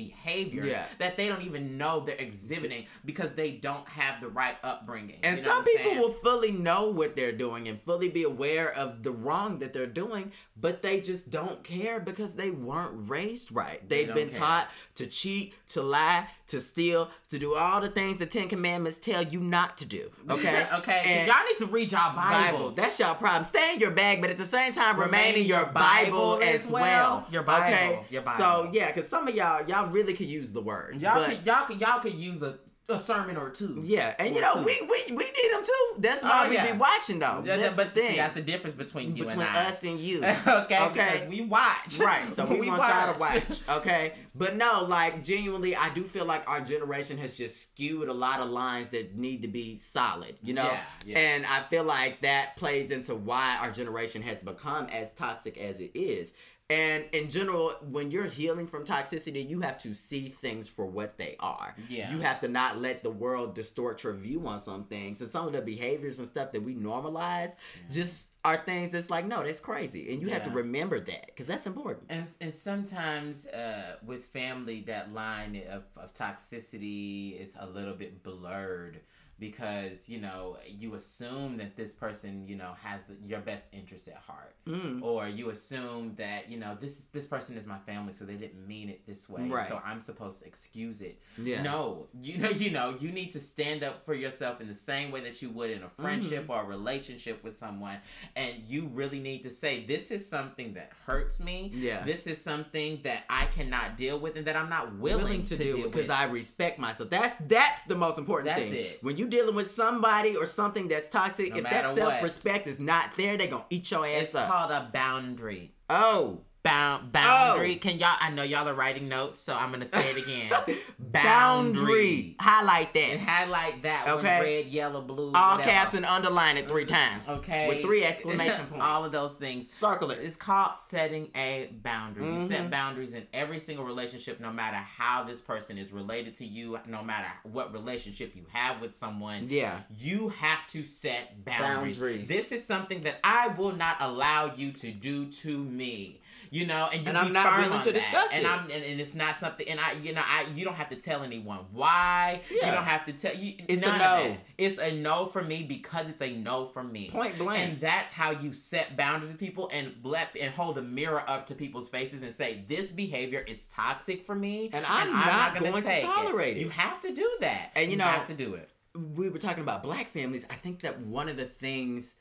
Speaker 2: behaviors
Speaker 1: Yeah.
Speaker 2: that they don't even know they're exhibiting because they don't have the right upbringing.
Speaker 1: and
Speaker 2: You know
Speaker 1: some people
Speaker 2: saying?
Speaker 1: will fully know what they're doing and fully be aware of the wrong that they're doing but they just don't care because they weren't raised right
Speaker 2: They
Speaker 1: they've
Speaker 2: don't
Speaker 1: been
Speaker 2: care.
Speaker 1: taught to cheat to lie to steal to do all the things the ten commandments tell you not to do okay
Speaker 2: okay.
Speaker 1: And-
Speaker 2: y'all need to read y'all
Speaker 1: Bible.
Speaker 2: Bibles.
Speaker 1: That's your problem. Stay in your bag, but at the same time, remain, in your Bible, as well.
Speaker 2: Your Bible.
Speaker 1: Okay.
Speaker 2: Your Bible.
Speaker 1: So yeah, because some of y'all, y'all really could use the word.
Speaker 2: y'all could y'all could y'all could use a, a sermon or two.
Speaker 1: yeah, and you know
Speaker 2: two.
Speaker 1: we, we we need them too. That's why
Speaker 2: Oh,
Speaker 1: we
Speaker 2: yeah.
Speaker 1: be watching though.
Speaker 2: Yeah,
Speaker 1: That's
Speaker 2: but
Speaker 1: the
Speaker 2: see, that's the difference between you
Speaker 1: between
Speaker 2: and I.
Speaker 1: us and you.
Speaker 2: okay,
Speaker 1: Okay.
Speaker 2: because we watch.
Speaker 1: Right, so we, want y'all to watch, okay? But no, like genuinely, I do feel like our generation has just skewed a lot of lines that need to be solid, you know.
Speaker 2: Yeah, yeah.
Speaker 1: And I feel like that plays into why our generation has become as toxic as it is. And in general, when you're healing from toxicity, you have to see things for what they are.
Speaker 2: Yeah.
Speaker 1: You have to not let the world distort your view on some things. And some of the behaviors and stuff that we normalize just are things that's like, no, that's crazy. And you have to remember that because that's important.
Speaker 2: And, and sometimes uh, with family, that line of, of toxicity is a little bit blurred because you know you assume that this person you know has the, your best interest at heart
Speaker 1: Mm.
Speaker 2: or you assume that you know this this person is my family so they didn't mean it this way
Speaker 1: Right.
Speaker 2: so i'm supposed to excuse it
Speaker 1: Yeah.
Speaker 2: no you know you know you need to stand up for yourself in the same way that you would in a friendship
Speaker 1: Mm-hmm.
Speaker 2: or a relationship with someone and you really need to say this is something that hurts me
Speaker 1: Yeah.
Speaker 2: this is something that i cannot deal with and that i'm not willing,
Speaker 1: willing
Speaker 2: to,
Speaker 1: to, do
Speaker 2: with
Speaker 1: because I respect myself. That's that's the most important
Speaker 2: That's
Speaker 1: thing.
Speaker 2: it.
Speaker 1: When you dealing with somebody or something that's toxic,
Speaker 2: No
Speaker 1: if that self respect is not there, they're gonna eat your ass
Speaker 2: it's
Speaker 1: up.
Speaker 2: It's called a boundary.
Speaker 1: Oh,
Speaker 2: Bound, boundary.
Speaker 1: Oh.
Speaker 2: Can y'all? I know y'all are writing notes, so I'm gonna say it again.
Speaker 1: boundary. Highlight that.
Speaker 2: And highlight that
Speaker 1: Okay.
Speaker 2: red, yellow, blue.
Speaker 1: All
Speaker 2: whatever.
Speaker 1: caps and underline it three times.
Speaker 2: Okay.
Speaker 1: With three exclamation points.
Speaker 2: All of those things.
Speaker 1: Circle it.
Speaker 2: It's called setting a boundary. You
Speaker 1: Mhm.
Speaker 2: set boundaries in every single relationship, no matter how this person is related to you, no matter what relationship you have with someone.
Speaker 1: Yeah.
Speaker 2: You have to set boundaries.
Speaker 1: Boundaries.
Speaker 2: This is something that I will not allow you to do to me. You know, and you
Speaker 1: And I'm not willing to
Speaker 2: that.
Speaker 1: discuss
Speaker 2: and
Speaker 1: it.
Speaker 2: I'm and, and it's not something, and I, you know, I you don't have to tell anyone why.
Speaker 1: Yeah.
Speaker 2: You don't have to tell you.
Speaker 1: It's a no.
Speaker 2: It's a no for me because it's a no for me.
Speaker 1: Point blank.
Speaker 2: And that's how you set boundaries with people and let and hold a mirror up to people's faces and say this behavior is toxic for me,
Speaker 1: And I'm not going to tolerate it.
Speaker 2: You have to do that,
Speaker 1: And, you know,
Speaker 2: have to do it.
Speaker 1: we were talking about black families. I think that one of the things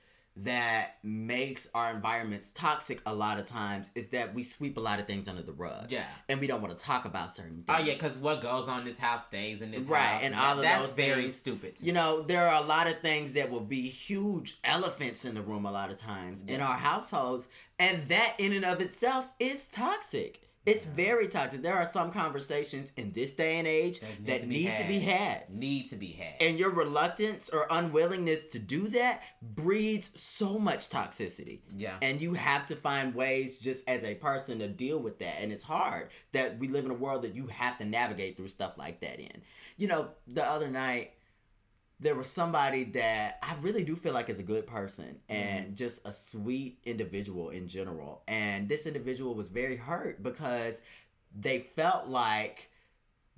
Speaker 1: that makes our environments toxic a lot of times is that we sweep a lot of things under the rug.
Speaker 2: Yeah.
Speaker 1: And we don't want to talk about certain things.
Speaker 2: Oh yeah, because what goes on in this house stays in this
Speaker 1: Right,
Speaker 2: house, Right,
Speaker 1: and
Speaker 2: that-
Speaker 1: all of
Speaker 2: that's
Speaker 1: those
Speaker 2: very
Speaker 1: things,
Speaker 2: stupid.
Speaker 1: You know, there are a lot of things that will be huge elephants in the room a lot of times in our households, and that in and of itself is toxic. It's very toxic. There are some conversations in this day and age that, need, to, be had.
Speaker 2: Need to be had.
Speaker 1: And your reluctance or unwillingness to do that breeds so much toxicity.
Speaker 2: Yeah.
Speaker 1: And you have to find ways just as a person to deal with that. And it's hard that we live in a world that you have to navigate through stuff like that in. You know, the other night, there was somebody that I really do feel like is a good person and mm-hmm. just a sweet individual in general. And this individual was very hurt because they felt like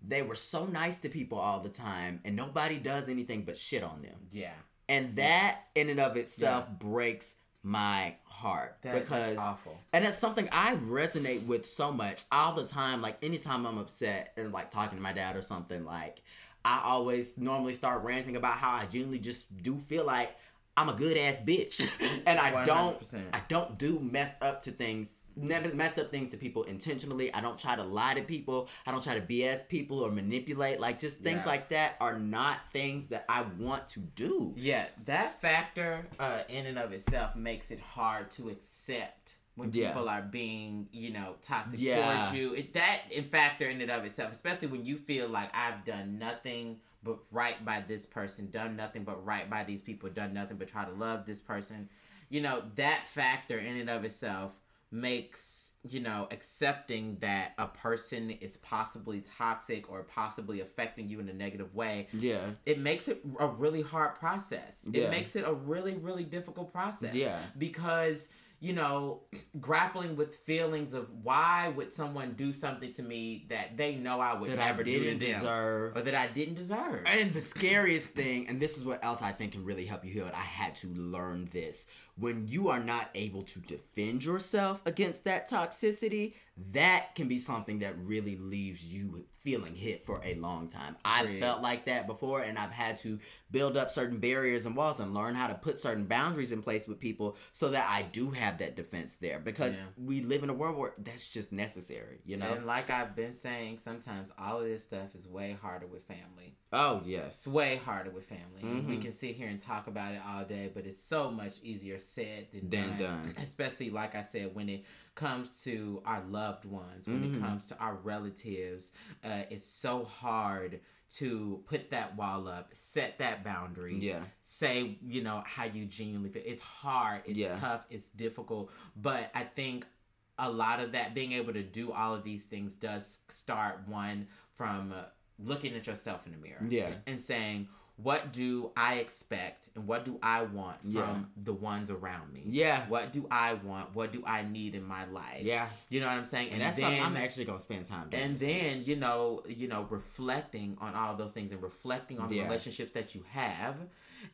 Speaker 1: they were so nice to people all the time and nobody does anything but shit on them.
Speaker 2: yeah.
Speaker 1: And that in and of itself breaks my heart
Speaker 2: That-
Speaker 1: because
Speaker 2: awful.
Speaker 1: and that's something I resonate with so much all the time. Like anytime I'm upset and like talking to my dad or something, like I always normally start ranting about how I genuinely just do feel like I'm a good ass bitch, and I don't I don't do messed up to things. Never messed up things to people intentionally. I don't try to lie to people. I don't try to BS people or manipulate. Like just things
Speaker 2: Yeah.
Speaker 1: like that are not things that I want to do.
Speaker 2: Yeah, that factor uh, in and of itself makes it hard to accept when
Speaker 1: Yeah.
Speaker 2: people are being, you know, toxic
Speaker 1: Yeah.
Speaker 2: towards you. It, that in factor in and of itself, especially when you feel like I've done nothing but right by this person, done nothing but right by these people, done nothing but try to love this person. You know, that factor in and of itself makes you know accepting that a person is possibly toxic or possibly affecting you in a negative way
Speaker 1: Yeah.
Speaker 2: it makes it a really hard process.
Speaker 1: Yeah.
Speaker 2: It makes it a really, really difficult process.
Speaker 1: Yeah.
Speaker 2: Because, you know, grappling with feelings of why would someone do something to me that they know I would
Speaker 1: That I
Speaker 2: never do to
Speaker 1: didn't
Speaker 2: them,
Speaker 1: deserve.
Speaker 2: or that I didn't deserve.
Speaker 1: And the scariest thing, and this is what else I think can really help you heal it, I had to learn this. When you are not able to defend yourself against that toxicity, that can be something that really leaves you feeling hit for a long time. I
Speaker 2: Agreed.
Speaker 1: felt like that before, and I've had to build up certain barriers and walls and learn how to put certain boundaries in place with people so that I do have that defense there. Because
Speaker 2: Yeah.
Speaker 1: we live in a world where that's just necessary, you know?
Speaker 2: And like I've been saying, sometimes all of this stuff is way harder with family.
Speaker 1: oh, yes.
Speaker 2: It's way harder with family. And We
Speaker 1: mm-hmm.
Speaker 2: can sit here and talk about it all day, but it's so much easier said than,
Speaker 1: Than
Speaker 2: done.
Speaker 1: done.
Speaker 2: Especially, like I said, when it comes to our loved ones, when
Speaker 1: Mhm.
Speaker 2: it comes to our relatives, uh, it's so hard to put that wall up, set that boundary,
Speaker 1: Yeah.
Speaker 2: say, you know, how you genuinely feel. It's hard, it's
Speaker 1: Yeah.
Speaker 2: tough, it's difficult, but I think a lot of that being able to do all of these things does start one from looking at yourself in the mirror
Speaker 1: Yeah.
Speaker 2: and saying what do i expect and what do i want from
Speaker 1: Yeah.
Speaker 2: the ones around me
Speaker 1: Yeah.
Speaker 2: what do i want what do i need in my life
Speaker 1: Yeah.
Speaker 2: you know what i'm saying
Speaker 1: And, that's
Speaker 2: then
Speaker 1: something I'm actually gonna spend time doing.
Speaker 2: and then you know you know reflecting on all those things and reflecting on the
Speaker 1: Yeah.
Speaker 2: relationships that you have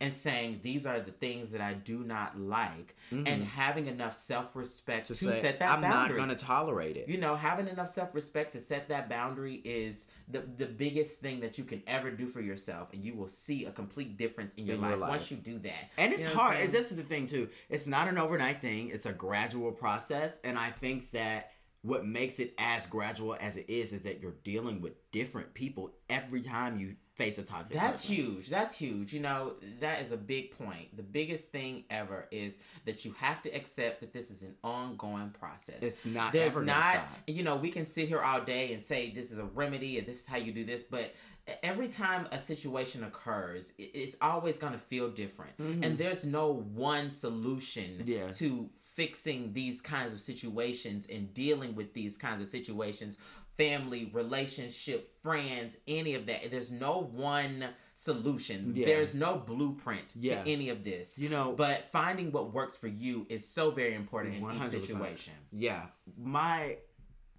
Speaker 2: and saying these are the things that i do not like and having enough self-respect to,
Speaker 1: Mm-hmm. say,
Speaker 2: set that
Speaker 1: I'm
Speaker 2: boundary
Speaker 1: not gonna tolerate it.
Speaker 2: you know having enough self-respect to set that boundary is the the biggest thing that you can ever do for yourself and you will see a complete difference in your,
Speaker 1: In
Speaker 2: life,
Speaker 1: your life.
Speaker 2: once you do that
Speaker 1: and
Speaker 2: You
Speaker 1: it's
Speaker 2: know
Speaker 1: hard. this is the thing too. It's not an overnight thing. It's a gradual process. And I think that what makes it as gradual as it is is that you're dealing with different people every time you face a toxic.
Speaker 2: That's
Speaker 1: person.
Speaker 2: huge. That's huge. You know, that is a big point. The biggest thing ever is that you have to accept that this is an ongoing process.
Speaker 1: It's not
Speaker 2: There's not, you know, we can sit here all day and say this is a remedy and this is how you do this, but every time a situation occurs, it's always going to feel different. And there's no one solution
Speaker 1: Mm-hmm. Yeah.
Speaker 2: to fixing these kinds of situations and dealing with these kinds of situations family relationship friends any of that there's no one solution.
Speaker 1: Yeah.
Speaker 2: There's no blueprint
Speaker 1: Yeah.
Speaker 2: to any of this.
Speaker 1: You know-
Speaker 2: but finding what works for you is so very important in each
Speaker 1: 100%.
Speaker 2: situation.
Speaker 1: Yeah, my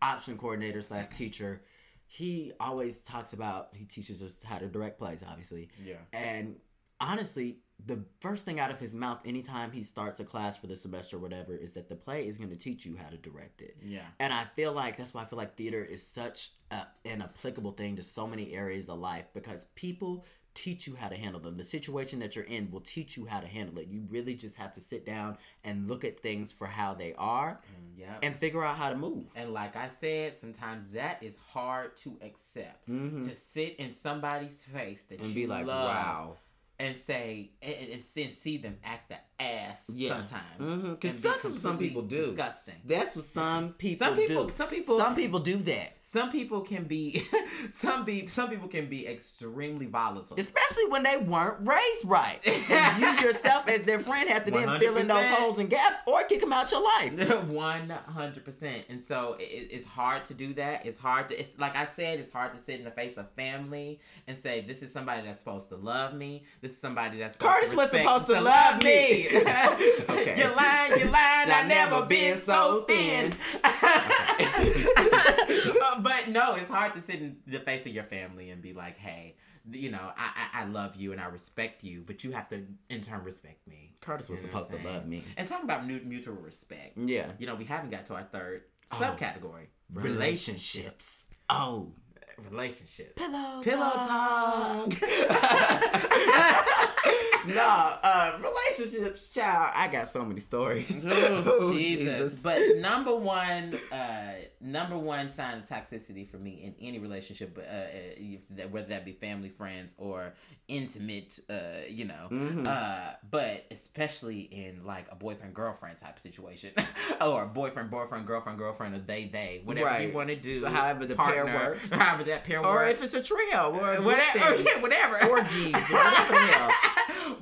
Speaker 1: option coordinator slash teacher, he always talks about he teaches us how to direct plays, obviously.
Speaker 2: Yeah.
Speaker 1: And honestly, the first thing out of his mouth anytime he starts a class for the semester or whatever is that the play is going to teach you how to direct it.
Speaker 2: Yeah.
Speaker 1: And I feel like that's why I feel like theater is such a, an applicable thing to so many areas of life because people teach you how to handle them. The situation that you're in will teach you how to handle it. You really just have to sit down and look at things for how they are
Speaker 2: Yeah.
Speaker 1: and figure out how to move.
Speaker 2: And like I said, sometimes that is hard to accept.
Speaker 1: Mhm.
Speaker 2: To sit in somebody's face that
Speaker 1: And
Speaker 2: you
Speaker 1: be like,
Speaker 2: love
Speaker 1: wow.
Speaker 2: And say and, and, see- them act the ass
Speaker 1: Yeah.
Speaker 2: sometimes.
Speaker 1: Mhm, 'cause
Speaker 2: and be
Speaker 1: that's what some people do.
Speaker 2: Disgusting.
Speaker 1: That's what some people
Speaker 2: Some people-
Speaker 1: do.
Speaker 2: some people-
Speaker 1: some people do that.
Speaker 2: Some people can be some be some people can be extremely volatile.
Speaker 1: Especially when they weren't raised right. You yourself as their friend have to then fill in those holes and gaps or kick them out your life.
Speaker 2: One hundred percent, and so it, it's hard to do that. It's hard to. It's like I said, it's hard to sit in the face of family and say, "This is somebody that's supposed to love me. This is somebody that's
Speaker 1: Curtis
Speaker 2: to
Speaker 1: was supposed to love me."
Speaker 2: Okay. You're lying, you're lying. I never been so thin. Uh, but no, it's hard to sit in the face of your family and be like, "Hey, you know, I I, I love you and I respect you, but you have to in turn respect me."
Speaker 1: Curtis was
Speaker 2: You know
Speaker 1: supposed to love me.
Speaker 2: And talking about mutual respect.
Speaker 1: Yeah.
Speaker 2: You know, we haven't got to our third
Speaker 1: Oh.
Speaker 2: subcategory. Relationships.
Speaker 1: Oh.
Speaker 2: Relationships.
Speaker 1: Pillow
Speaker 2: Pillow
Speaker 1: talk.
Speaker 2: talk.
Speaker 1: no, uh, relationships, child. I got so many stories.
Speaker 2: Oh, Jesus. But number one, uh, number one sign of toxicity for me in any relationship, uh, uh, if that, whether that be family, friends, or intimate, uh, you know,
Speaker 1: Mhm.
Speaker 2: uh, but especially in like a boyfriend girlfriend type of situation, or boyfriend boyfriend girlfriend girlfriend, or they they whatever
Speaker 1: Right.
Speaker 2: you want to do,
Speaker 1: However the pair works.
Speaker 2: however that pair
Speaker 1: or
Speaker 2: works, or
Speaker 1: if it's a trio, or
Speaker 2: whatever,
Speaker 1: thing.
Speaker 2: yeah, whatever,
Speaker 1: orgies, whatever the hell.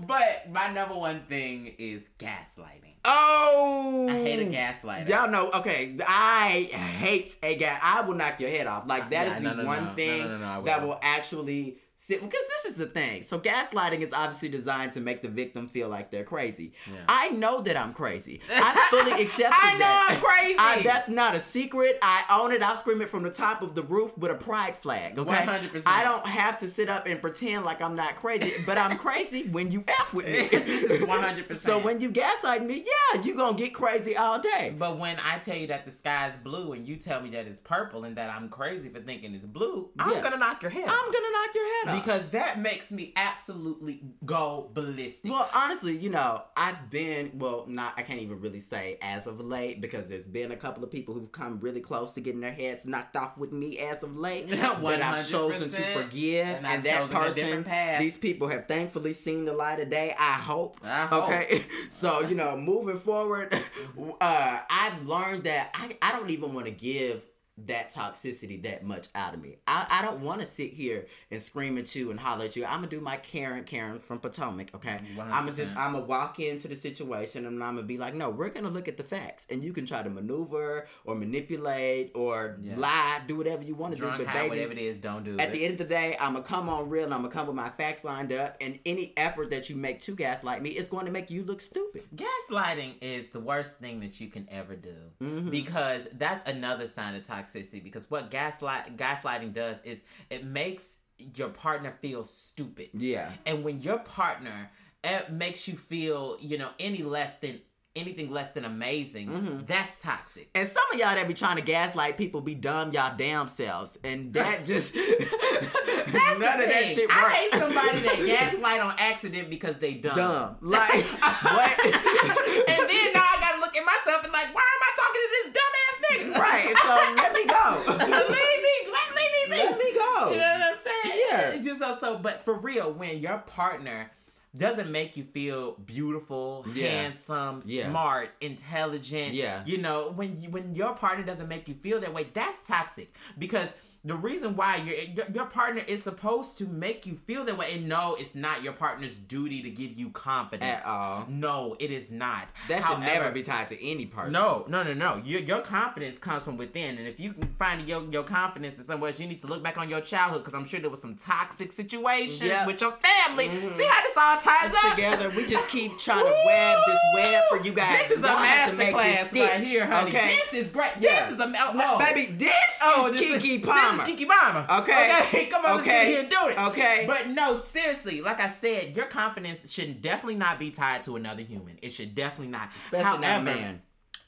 Speaker 2: But my number one thing is gaslighting.
Speaker 1: Oh,
Speaker 2: I hate a gaslighter.
Speaker 1: Y'all know, okay, I hate a gas. I will knock your head off. Like that is
Speaker 2: Yeah,
Speaker 1: the
Speaker 2: no, no,
Speaker 1: one
Speaker 2: no. No,
Speaker 1: thing
Speaker 2: no, no, no, I
Speaker 1: that
Speaker 2: will.
Speaker 1: actually sit. Because this is the thing. So gaslighting is obviously designed to make the victim feel like they're crazy.
Speaker 2: Yeah.
Speaker 1: I know that I'm crazy. I fully accept that.
Speaker 2: I know
Speaker 1: that.
Speaker 2: I'm crazy.
Speaker 1: I, that's not a secret. I own it. I'll scream it from the top of the roof with a pride flag. Okay,
Speaker 2: 100%.
Speaker 1: I don't have to sit up and pretend like I'm not crazy, but I'm crazy when you f with me.
Speaker 2: 100%.
Speaker 1: So when you gaslight me, yeah, you gonna get crazy all day.
Speaker 2: But when I tell you that the sky's blue and you tell me that it's purple and that I'm crazy for thinking it's blue, I'm
Speaker 1: Yeah.
Speaker 2: gonna knock your head
Speaker 1: I'm
Speaker 2: off.
Speaker 1: gonna knock your head off.
Speaker 2: because that makes me absolutely go ballistic.
Speaker 1: well, honestly, you know, I've been well, not I can't even really say as of late because there's been a couple of people who've come really close to getting their heads knocked off with me as of late. but I've chosen to forgive,
Speaker 2: And
Speaker 1: and, that person, these people have thankfully seen the light of day. I hope.
Speaker 2: I hope.
Speaker 1: Okay, so you know, moving forward, uh, I've learned that I I don't even want to give that toxicity that much out of me. I, I don't want to sit here and scream at you and holler at you. I'm gonna do my Karen Karen from Potomac, okay? I'm gonna just I'm gonna walk into the situation and I'm gonna be like, no, we're gonna look at the facts, and you can try to maneuver or manipulate or
Speaker 2: Yeah.
Speaker 1: lie, do whatever you want to do, but
Speaker 2: high,
Speaker 1: baby,
Speaker 2: whatever it is, don't do
Speaker 1: at
Speaker 2: it.
Speaker 1: the end of the day, I'm gonna come on real and I'm gonna come with my facts lined up. And any effort that you make to gaslight me is going to make you look stupid.
Speaker 2: Gaslighting is the worst thing that you can ever do
Speaker 1: Mhm.
Speaker 2: because that's another sign of toxicity. Because what gaslight gaslighting does is it makes your partner feel stupid.
Speaker 1: Yeah.
Speaker 2: And when your partner eh, makes you feel, you know, any less than anything less than amazing,
Speaker 1: Mhm.
Speaker 2: that's toxic.
Speaker 1: And some of y'all that be trying to gaslight people be dumb y'all damn selves, and that just
Speaker 2: That's
Speaker 1: none of that shit works.
Speaker 2: I hate somebody that gaslight on accident because they dumb.
Speaker 1: dumb. Like what?
Speaker 2: and then now I gotta look at myself and like, why am I talking to this dumbass nigga?
Speaker 1: Right. So let me go.
Speaker 2: leave me, let, leave me, be.
Speaker 1: Let me go.
Speaker 2: You know what I'm saying?
Speaker 1: Yeah.
Speaker 2: It's Just so, so, but for real, when your partner doesn't make you feel beautiful,
Speaker 1: Yeah.
Speaker 2: handsome,
Speaker 1: Yeah.
Speaker 2: smart, intelligent,
Speaker 1: Yeah.
Speaker 2: you know, when you, when your partner doesn't make you feel that way, that's toxic because the reason why your your partner is supposed to make you feel that way. And no, it's not your partner's duty to give you confidence
Speaker 1: At all.
Speaker 2: No, it is not.
Speaker 1: That should never be tied to any person.
Speaker 2: No, no, no, no. Your, your confidence comes from within, and if you can find your, your confidence in somewhere else, you need to look back on your childhood because I'm sure there was some toxic situations
Speaker 1: Yep.
Speaker 2: with your family. Mm-hmm. See how this all ties
Speaker 1: Us
Speaker 2: up
Speaker 1: together. We just keep trying to web this web for you guys.
Speaker 2: This is a
Speaker 1: Y'all have to make
Speaker 2: masterclass right here, honey.
Speaker 1: Okay.
Speaker 2: This is great.
Speaker 1: Yeah.
Speaker 2: This is a oh,
Speaker 1: No, baby, this
Speaker 2: Oh,
Speaker 1: is
Speaker 2: this
Speaker 1: Keke
Speaker 2: is,
Speaker 1: Palmer.
Speaker 2: This is Keke Palmer.
Speaker 1: Okay.
Speaker 2: Okay. Come on,
Speaker 1: Okay.
Speaker 2: here and do it.
Speaker 1: Okay.
Speaker 2: But no, seriously, like I said, your confidence should definitely not be tied to another human. It should definitely not.
Speaker 1: Especially not
Speaker 2: However-
Speaker 1: man.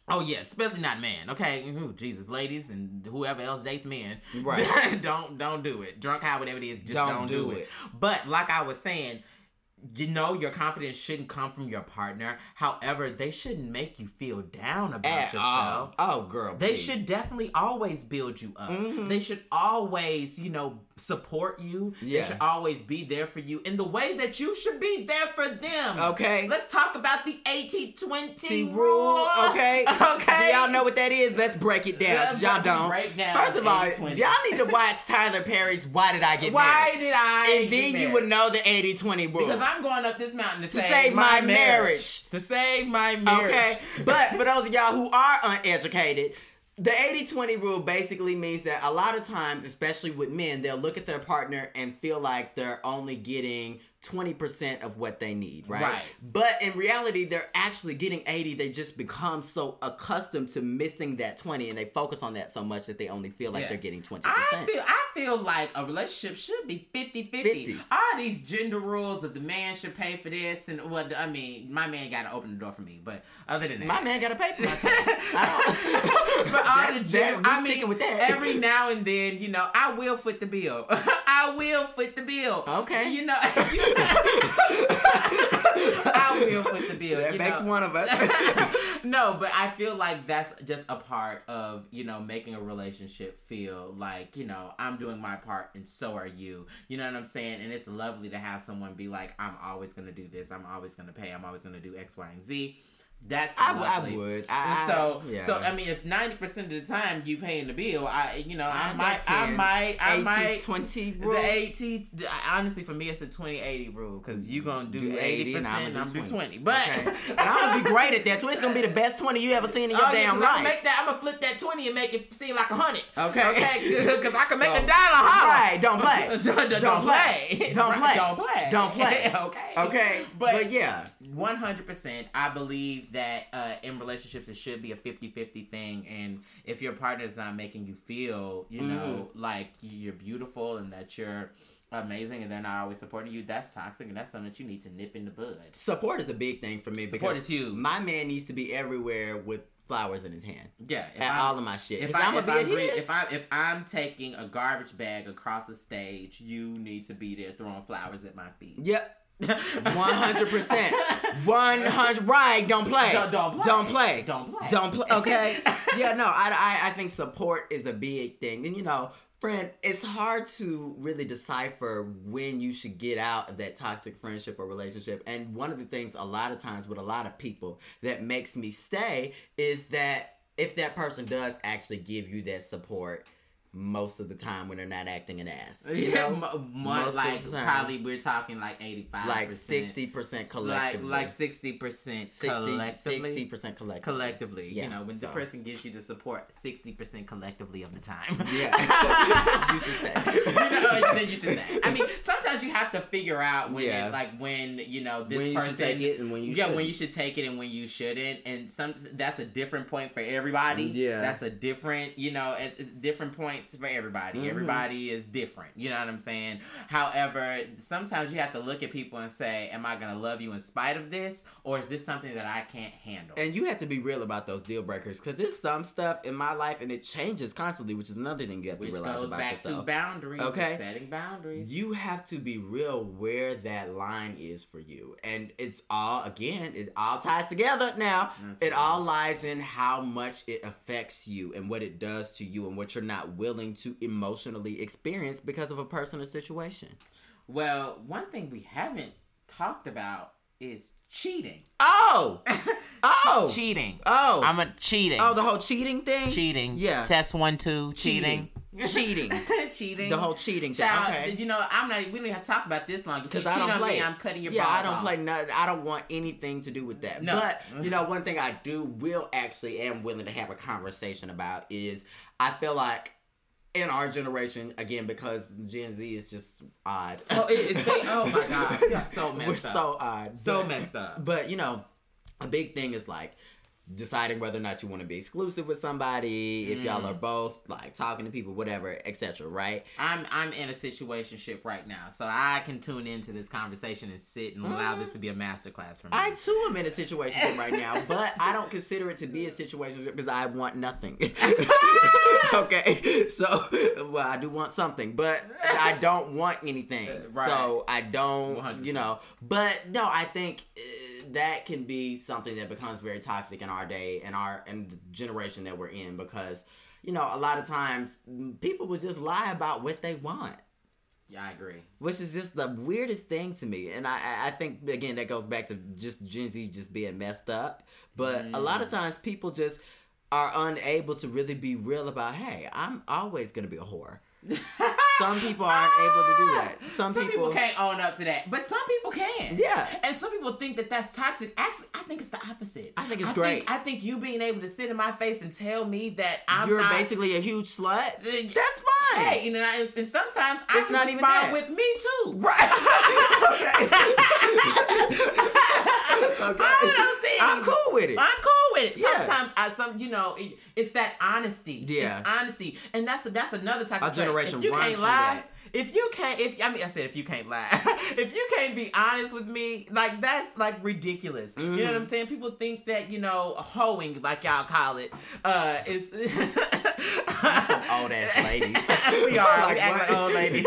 Speaker 2: Oh yeah, especially not man. Okay, Ooh, Jesus, ladies and whoever else dates men,
Speaker 1: Right.
Speaker 2: don't don't do it. Drunk high, whatever it is, just
Speaker 1: Don't
Speaker 2: don't, do,
Speaker 1: do
Speaker 2: it.
Speaker 1: it.
Speaker 2: But like I was saying, you know, your confidence shouldn't come from your partner. However, they shouldn't make you feel down about
Speaker 1: At
Speaker 2: yourself.
Speaker 1: all. Oh, girl.
Speaker 2: They
Speaker 1: please.
Speaker 2: should definitely always build you up.
Speaker 1: Mhm.
Speaker 2: They should always, you know, support you.
Speaker 1: Yeah.
Speaker 2: They should always be there for you in the way that you should be there for them.
Speaker 1: Okay.
Speaker 2: Let's talk about the 80 20 rule.
Speaker 1: okay?
Speaker 2: Okay.
Speaker 1: Do y'all know what that is? Let's break it down. 'cause y'all don't.
Speaker 2: break down
Speaker 1: First of all,
Speaker 2: 80-20.
Speaker 1: y'all need to watch Tyler Perry's "Why Did I Get
Speaker 2: Why
Speaker 1: Married?"
Speaker 2: did I?
Speaker 1: and then you would know the 80-20 rule.
Speaker 2: Because I'm going up this mountain to,
Speaker 1: To save my marriage.
Speaker 2: To save my marriage.
Speaker 1: Okay, but for those of y'all who are uneducated, the 80-20 rule basically means that a lot of times, especially with men, they'll look at their partner and feel like they're only getting 20% of what they need, right?
Speaker 2: Right.
Speaker 1: But in reality, they're actually getting 80. They just become so accustomed to missing that 20 and they focus on that so much that they only feel like
Speaker 2: Yeah.
Speaker 1: they're getting 20%.
Speaker 2: I feel I feel like a relationship should be 50-50. All these gender rules of the man should pay for this and what I mean, my man gotta open the door for me. But other than that.
Speaker 1: my man got to pay for myself.
Speaker 2: But all the
Speaker 1: that-
Speaker 2: I mean,
Speaker 1: sticking with that.
Speaker 2: every now and then, you know, I will foot the bill. I will foot the bill.
Speaker 1: Okay.
Speaker 2: You know, I will foot the bill.
Speaker 1: that
Speaker 2: you
Speaker 1: makes
Speaker 2: know.
Speaker 1: one of us.
Speaker 2: no, but I feel like that's just a part of, you know, making a relationship feel like, you know, I'm doing my part and so are you. You know what I'm saying? And it's lovely to have someone be like, I'm always going to do this. I'm always going to pay. I'm always going to do X, Y, and Z. That's
Speaker 1: I, I would. I,
Speaker 2: so,
Speaker 1: yeah.
Speaker 2: so I mean, if ninety percent of the time you paying the bill, I, you know, I,
Speaker 1: I
Speaker 2: might, I might, I
Speaker 1: 80,
Speaker 2: might.
Speaker 1: 20
Speaker 2: The
Speaker 1: rule.
Speaker 2: 80, honestly, for me, it's a 20-80 rule because you going to do,
Speaker 1: Do 80
Speaker 2: 80%
Speaker 1: and I'm gonna do
Speaker 2: do
Speaker 1: 20.
Speaker 2: 20. But,
Speaker 1: Okay. and I'm gonna be great at that. 20 is gonna be the best 20 you ever seen in your
Speaker 2: Oh, yeah,
Speaker 1: life.
Speaker 2: I'm gonna make that. I'm gonna flip that twenty and make it seem like a hundred.
Speaker 1: Okay.
Speaker 2: Okay. Because I can make
Speaker 1: So-
Speaker 2: a dollar holler.
Speaker 1: Right, don't play.
Speaker 2: don't, don't,
Speaker 1: Don't
Speaker 2: play.
Speaker 1: play. Don't play.
Speaker 2: Don't play.
Speaker 1: Don't play.
Speaker 2: okay.
Speaker 1: Okay,
Speaker 2: But,
Speaker 1: but, yeah,
Speaker 2: one hundred percent, I believe that uh, in relationships it should be a 50-50 thing, and if your partner is not making you feel, you know,
Speaker 1: Mm-hmm.
Speaker 2: like you're beautiful and that you're amazing, and they're not always supporting you, that's toxic, and that's something that you need to nip in the bud.
Speaker 1: support is a big thing for me.
Speaker 2: Support
Speaker 1: because
Speaker 2: is huge.
Speaker 1: My man needs to be everywhere with flowers in his hand
Speaker 2: Yeah,
Speaker 1: at
Speaker 2: I'm-
Speaker 1: all of my shit.
Speaker 2: If, I,
Speaker 1: I'ma
Speaker 2: if, I'm re- if I if I'm taking a garbage bag across the stage, you need to be there throwing flowers at my feet.
Speaker 1: Yep. One hundred percent. One hundred. Right. Don't play.
Speaker 2: Don't- don't play.
Speaker 1: Don't play.
Speaker 2: Don't play.
Speaker 1: Don't play. Okay. yeah. No. I, I. I think support is a big thing, and you know, friend, it's hard to really decipher when you should get out of that toxic friendship or relationship. And one of the things, a lot of times, with a lot of people, that makes me stay is that if that person does actually give you that support. Most of the time, when they're not acting an ass, you
Speaker 2: Yeah,
Speaker 1: know,
Speaker 2: mo-
Speaker 1: most
Speaker 2: like probably we're talking like eighty five,
Speaker 1: like sixty percent collectively,
Speaker 2: like sixty percent
Speaker 1: 60
Speaker 2: collectively.
Speaker 1: percent collectively.
Speaker 2: Collectively,
Speaker 1: Yeah,
Speaker 2: you know, when
Speaker 1: so.
Speaker 2: the person gives you the support sixty percent collectively of the time.
Speaker 1: Yeah. You should say.
Speaker 2: you know, uh, then you should say. I mean, sometimes you have to figure out when,
Speaker 1: Yeah.
Speaker 2: it, like, when you know this
Speaker 1: When
Speaker 2: person
Speaker 1: take it and when you
Speaker 2: yeah,
Speaker 1: shouldn't.
Speaker 2: when you should take it and when you shouldn't, and some that's a different point for everybody.
Speaker 1: Yeah.
Speaker 2: that's a different, you know, at different points for everybody.
Speaker 1: Mhm.
Speaker 2: Everybody is different. You know what I'm saying? However, sometimes you have to look at people and say, "Am I gonna love you in spite of this, or is this something that I can't handle?"
Speaker 1: And you have to be real about those deal breakers because there's some stuff in my life and it changes constantly, which is another thing you have to
Speaker 2: which
Speaker 1: realize
Speaker 2: goes
Speaker 1: about
Speaker 2: back to boundaries.
Speaker 1: Okay.
Speaker 2: setting boundaries.
Speaker 1: you have to be real where that line is for you. And it's all, again, it all ties together now. It all lies in how much it affects you and what it does to you and what you're not willing to emotionally experience because of a personal situation.
Speaker 2: Well, one thing we haven't talked about is cheating.
Speaker 1: Oh! Oh!
Speaker 2: cheating.
Speaker 1: Oh!
Speaker 2: I'm a cheating.
Speaker 1: Oh, the whole cheating thing?
Speaker 2: cheating.
Speaker 1: Yeah.
Speaker 2: Test one, two. Cheating.
Speaker 1: cheating.
Speaker 2: cheating.
Speaker 1: The whole cheating thing.
Speaker 2: Child,
Speaker 1: Okay.
Speaker 2: You know, I'm not. We don't even have to talk about this long.
Speaker 1: Because I don't
Speaker 2: on
Speaker 1: play.
Speaker 2: me. I'm cutting your
Speaker 1: yeah, I don't
Speaker 2: off.
Speaker 1: play nothing. I don't want anything to do with that.
Speaker 2: No.
Speaker 1: But you know, one thing I do will actually am willing to have a conversation about is I feel like in our generation again because Gen Z is just odd.
Speaker 2: So it, they, oh my god, so messed
Speaker 1: We're
Speaker 2: up.
Speaker 1: so odd.
Speaker 2: so
Speaker 1: But-
Speaker 2: messed up.
Speaker 1: But you know, a big thing is like deciding whether or not you want to be exclusive with somebody, if y'all
Speaker 2: Mm.
Speaker 1: are both like talking to people, whatever, etc. Right?
Speaker 2: I'm I'm in a situationship right now, so I can tune into this conversation and sit and allow this to be a masterclass for me.
Speaker 1: I too am in a situation right now, but I don't consider it to be a situation because I want nothing. okay, so well, I do want something, but I don't want anything.
Speaker 2: Right.
Speaker 1: So I don't,
Speaker 2: 100%.
Speaker 1: you know. But no, I think uh, that can be something that becomes very toxic in our day and our and the generation that we're in because you know a lot of times mm, people will just lie about what they want
Speaker 2: yeah, I agree.
Speaker 1: which is just the weirdest thing to me. And I, I- think again that goes back to just Gen Z just being messed up. But a lot
Speaker 2: Mm.
Speaker 1: of times people just are unable to really be real about, hey, I'm always gonna be a whore. Some people aren't able to do ah, that. Some,
Speaker 2: Some people,
Speaker 1: people,
Speaker 2: can't own up to that, but some people can.
Speaker 1: Yeah.
Speaker 2: and some people think that that's toxic. Actually, I think it's the opposite.
Speaker 1: I think it's
Speaker 2: I
Speaker 1: great.
Speaker 2: Think, I think you being able to sit in my face and tell me that I'm
Speaker 1: You're
Speaker 2: not,
Speaker 1: basically a huge slut.
Speaker 2: That's
Speaker 1: fine.
Speaker 2: Hey, you know, and sometimes I
Speaker 1: It's
Speaker 2: can
Speaker 1: not even that.
Speaker 2: with me too.
Speaker 1: Right. okay.
Speaker 2: All of those things.
Speaker 1: I'm cool with it.
Speaker 2: I'm cool with it.
Speaker 1: Yeah.
Speaker 2: Sometimes I some you know it, it's that honesty.
Speaker 1: Yeah.
Speaker 2: it's honesty, and that's that's another type
Speaker 1: Our
Speaker 2: of
Speaker 1: generation
Speaker 2: If you can't lie.
Speaker 1: that.
Speaker 2: If you can't, if I mean, I said if you can't lie, if you can't be honest with me, like that's like ridiculous. You know what
Speaker 1: Mm-hmm.
Speaker 2: I'm saying? People think that you know hoeing, like y'all call it, uh, is some
Speaker 1: old ass ladies.
Speaker 2: we are.
Speaker 1: Like
Speaker 2: we act like old ladies.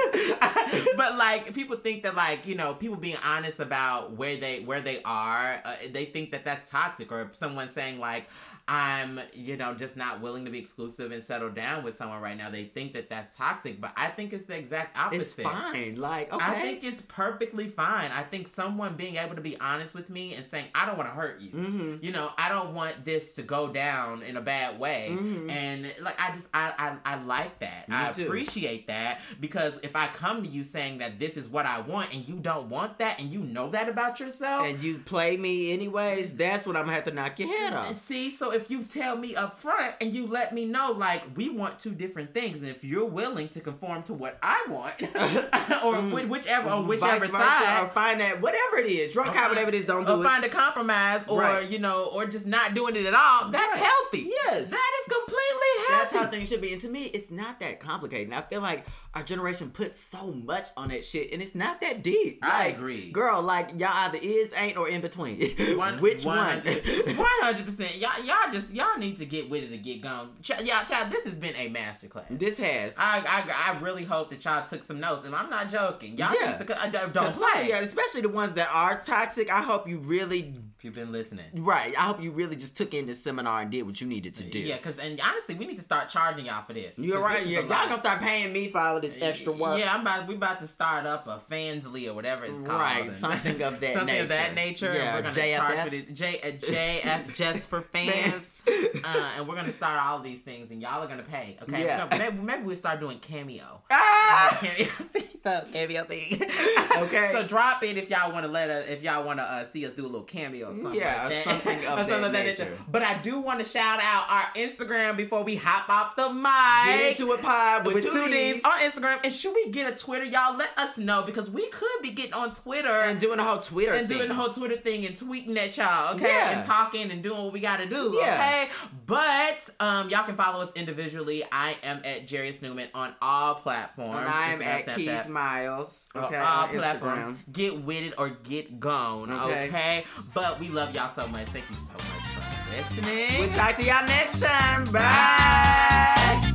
Speaker 2: but like people think that like you know people being honest about where they where they are, uh, they think that that's toxic. Or someone saying like. I'm, you know, just not willing to be exclusive and settle down with someone right now. They think that that's toxic, but I think it's the exact opposite.
Speaker 1: It's fine. Like, okay.
Speaker 2: I think it's perfectly fine. I think someone being able to be honest with me and saying, I don't want to hurt you.
Speaker 1: Mm-hmm.
Speaker 2: You know, I don't want this to go down in a bad way.
Speaker 1: Mhm.
Speaker 2: And like, I just, I, I, I like that.
Speaker 1: Me
Speaker 2: I
Speaker 1: too.
Speaker 2: appreciate that because if I come to you saying that this is what I want and you don't want that and you know that about yourself,
Speaker 1: and you play me anyways, that's what I'm gonna have to knock your head off.
Speaker 2: see, so if you tell me up front and you let me know, like, we want two different things, and if you're willing to conform to what I want, or mm. whi- whichever, on whichever
Speaker 1: Vice
Speaker 2: side,
Speaker 1: or find that whatever it is, drunk high, whatever it is, don't do
Speaker 2: or
Speaker 1: it.
Speaker 2: find a compromise, or
Speaker 1: Right.
Speaker 2: you know, or just not doing it at all, that's
Speaker 1: Right.
Speaker 2: healthy.
Speaker 1: Yes.
Speaker 2: that is completely
Speaker 1: That's how things should be. And to me, it's not that complicated. And I feel like our generation puts so much on that shit, and it's not that deep.
Speaker 2: I agree.
Speaker 1: girl. Like y'all either is, ain't, or in between. Which one?
Speaker 2: One hundred percent. Y'all, y'all just y'all need to get with it and get gone. Ch- y'all, child, this has been a masterclass.
Speaker 1: this has.
Speaker 2: I, I, I really hope that y'all took some notes, and I'm not joking. Y'all
Speaker 1: Yeah.
Speaker 2: need to uh, don't
Speaker 1: Cause
Speaker 2: play.
Speaker 1: yeah, especially the ones that are toxic. I hope you really,
Speaker 2: You've been listening.
Speaker 1: right. I hope you really just took in this seminar and did what you needed to do.
Speaker 2: Yeah, because and honestly, we need to start charging y'all for this.
Speaker 1: You're right.
Speaker 2: this
Speaker 1: Yeah, y'all gonna start paying me for all of this extra work.
Speaker 2: Yeah, I'm about we about to start up a Fansly or whatever it's called.
Speaker 1: Right, something of that
Speaker 2: something of that
Speaker 1: nature.
Speaker 2: nature.
Speaker 1: Yeah,
Speaker 2: and we're gonna
Speaker 1: JFF.
Speaker 2: charge for this J uh, JF just for fans. uh, and we're gonna start all these things, and y'all are gonna pay. Okay,
Speaker 1: Yeah.
Speaker 2: No, maybe, maybe we'll start doing cameo.
Speaker 1: Ah!
Speaker 2: cameo thing. The cameo thing.
Speaker 1: Okay.
Speaker 2: So drop it if y'all want to let us, if y'all want to uh, see us do a little cameo or something.
Speaker 1: Yeah,
Speaker 2: like that.
Speaker 1: something of
Speaker 2: Or
Speaker 1: that nature.
Speaker 2: But I do want to shout out our Instagram before we hop off the mic.
Speaker 1: Get into a pod with,
Speaker 2: with
Speaker 1: two,
Speaker 2: two
Speaker 1: D's.
Speaker 2: D's on Instagram. And should we get a Twitter, y'all? Let us know because we could be getting on Twitter
Speaker 1: and doing the whole Twitter
Speaker 2: and
Speaker 1: thing.
Speaker 2: doing the whole Twitter thing and tweeting at y'all, okay?
Speaker 1: Yeah.
Speaker 2: And talking and doing what we gotta do,
Speaker 1: Yeah.
Speaker 2: okay? But um, y'all can follow us individually. I am at Jarius Newman on all platforms.
Speaker 1: and I'm at
Speaker 2: Snapchat,
Speaker 1: Keys Miles.
Speaker 2: on
Speaker 1: Okay,
Speaker 2: all platforms.
Speaker 1: Instagram.
Speaker 2: Get with it or get gone,
Speaker 1: Okay.
Speaker 2: okay? But we love y'all so much. Thank you so much for listening.
Speaker 1: We'll talk to y'all next time. Bye.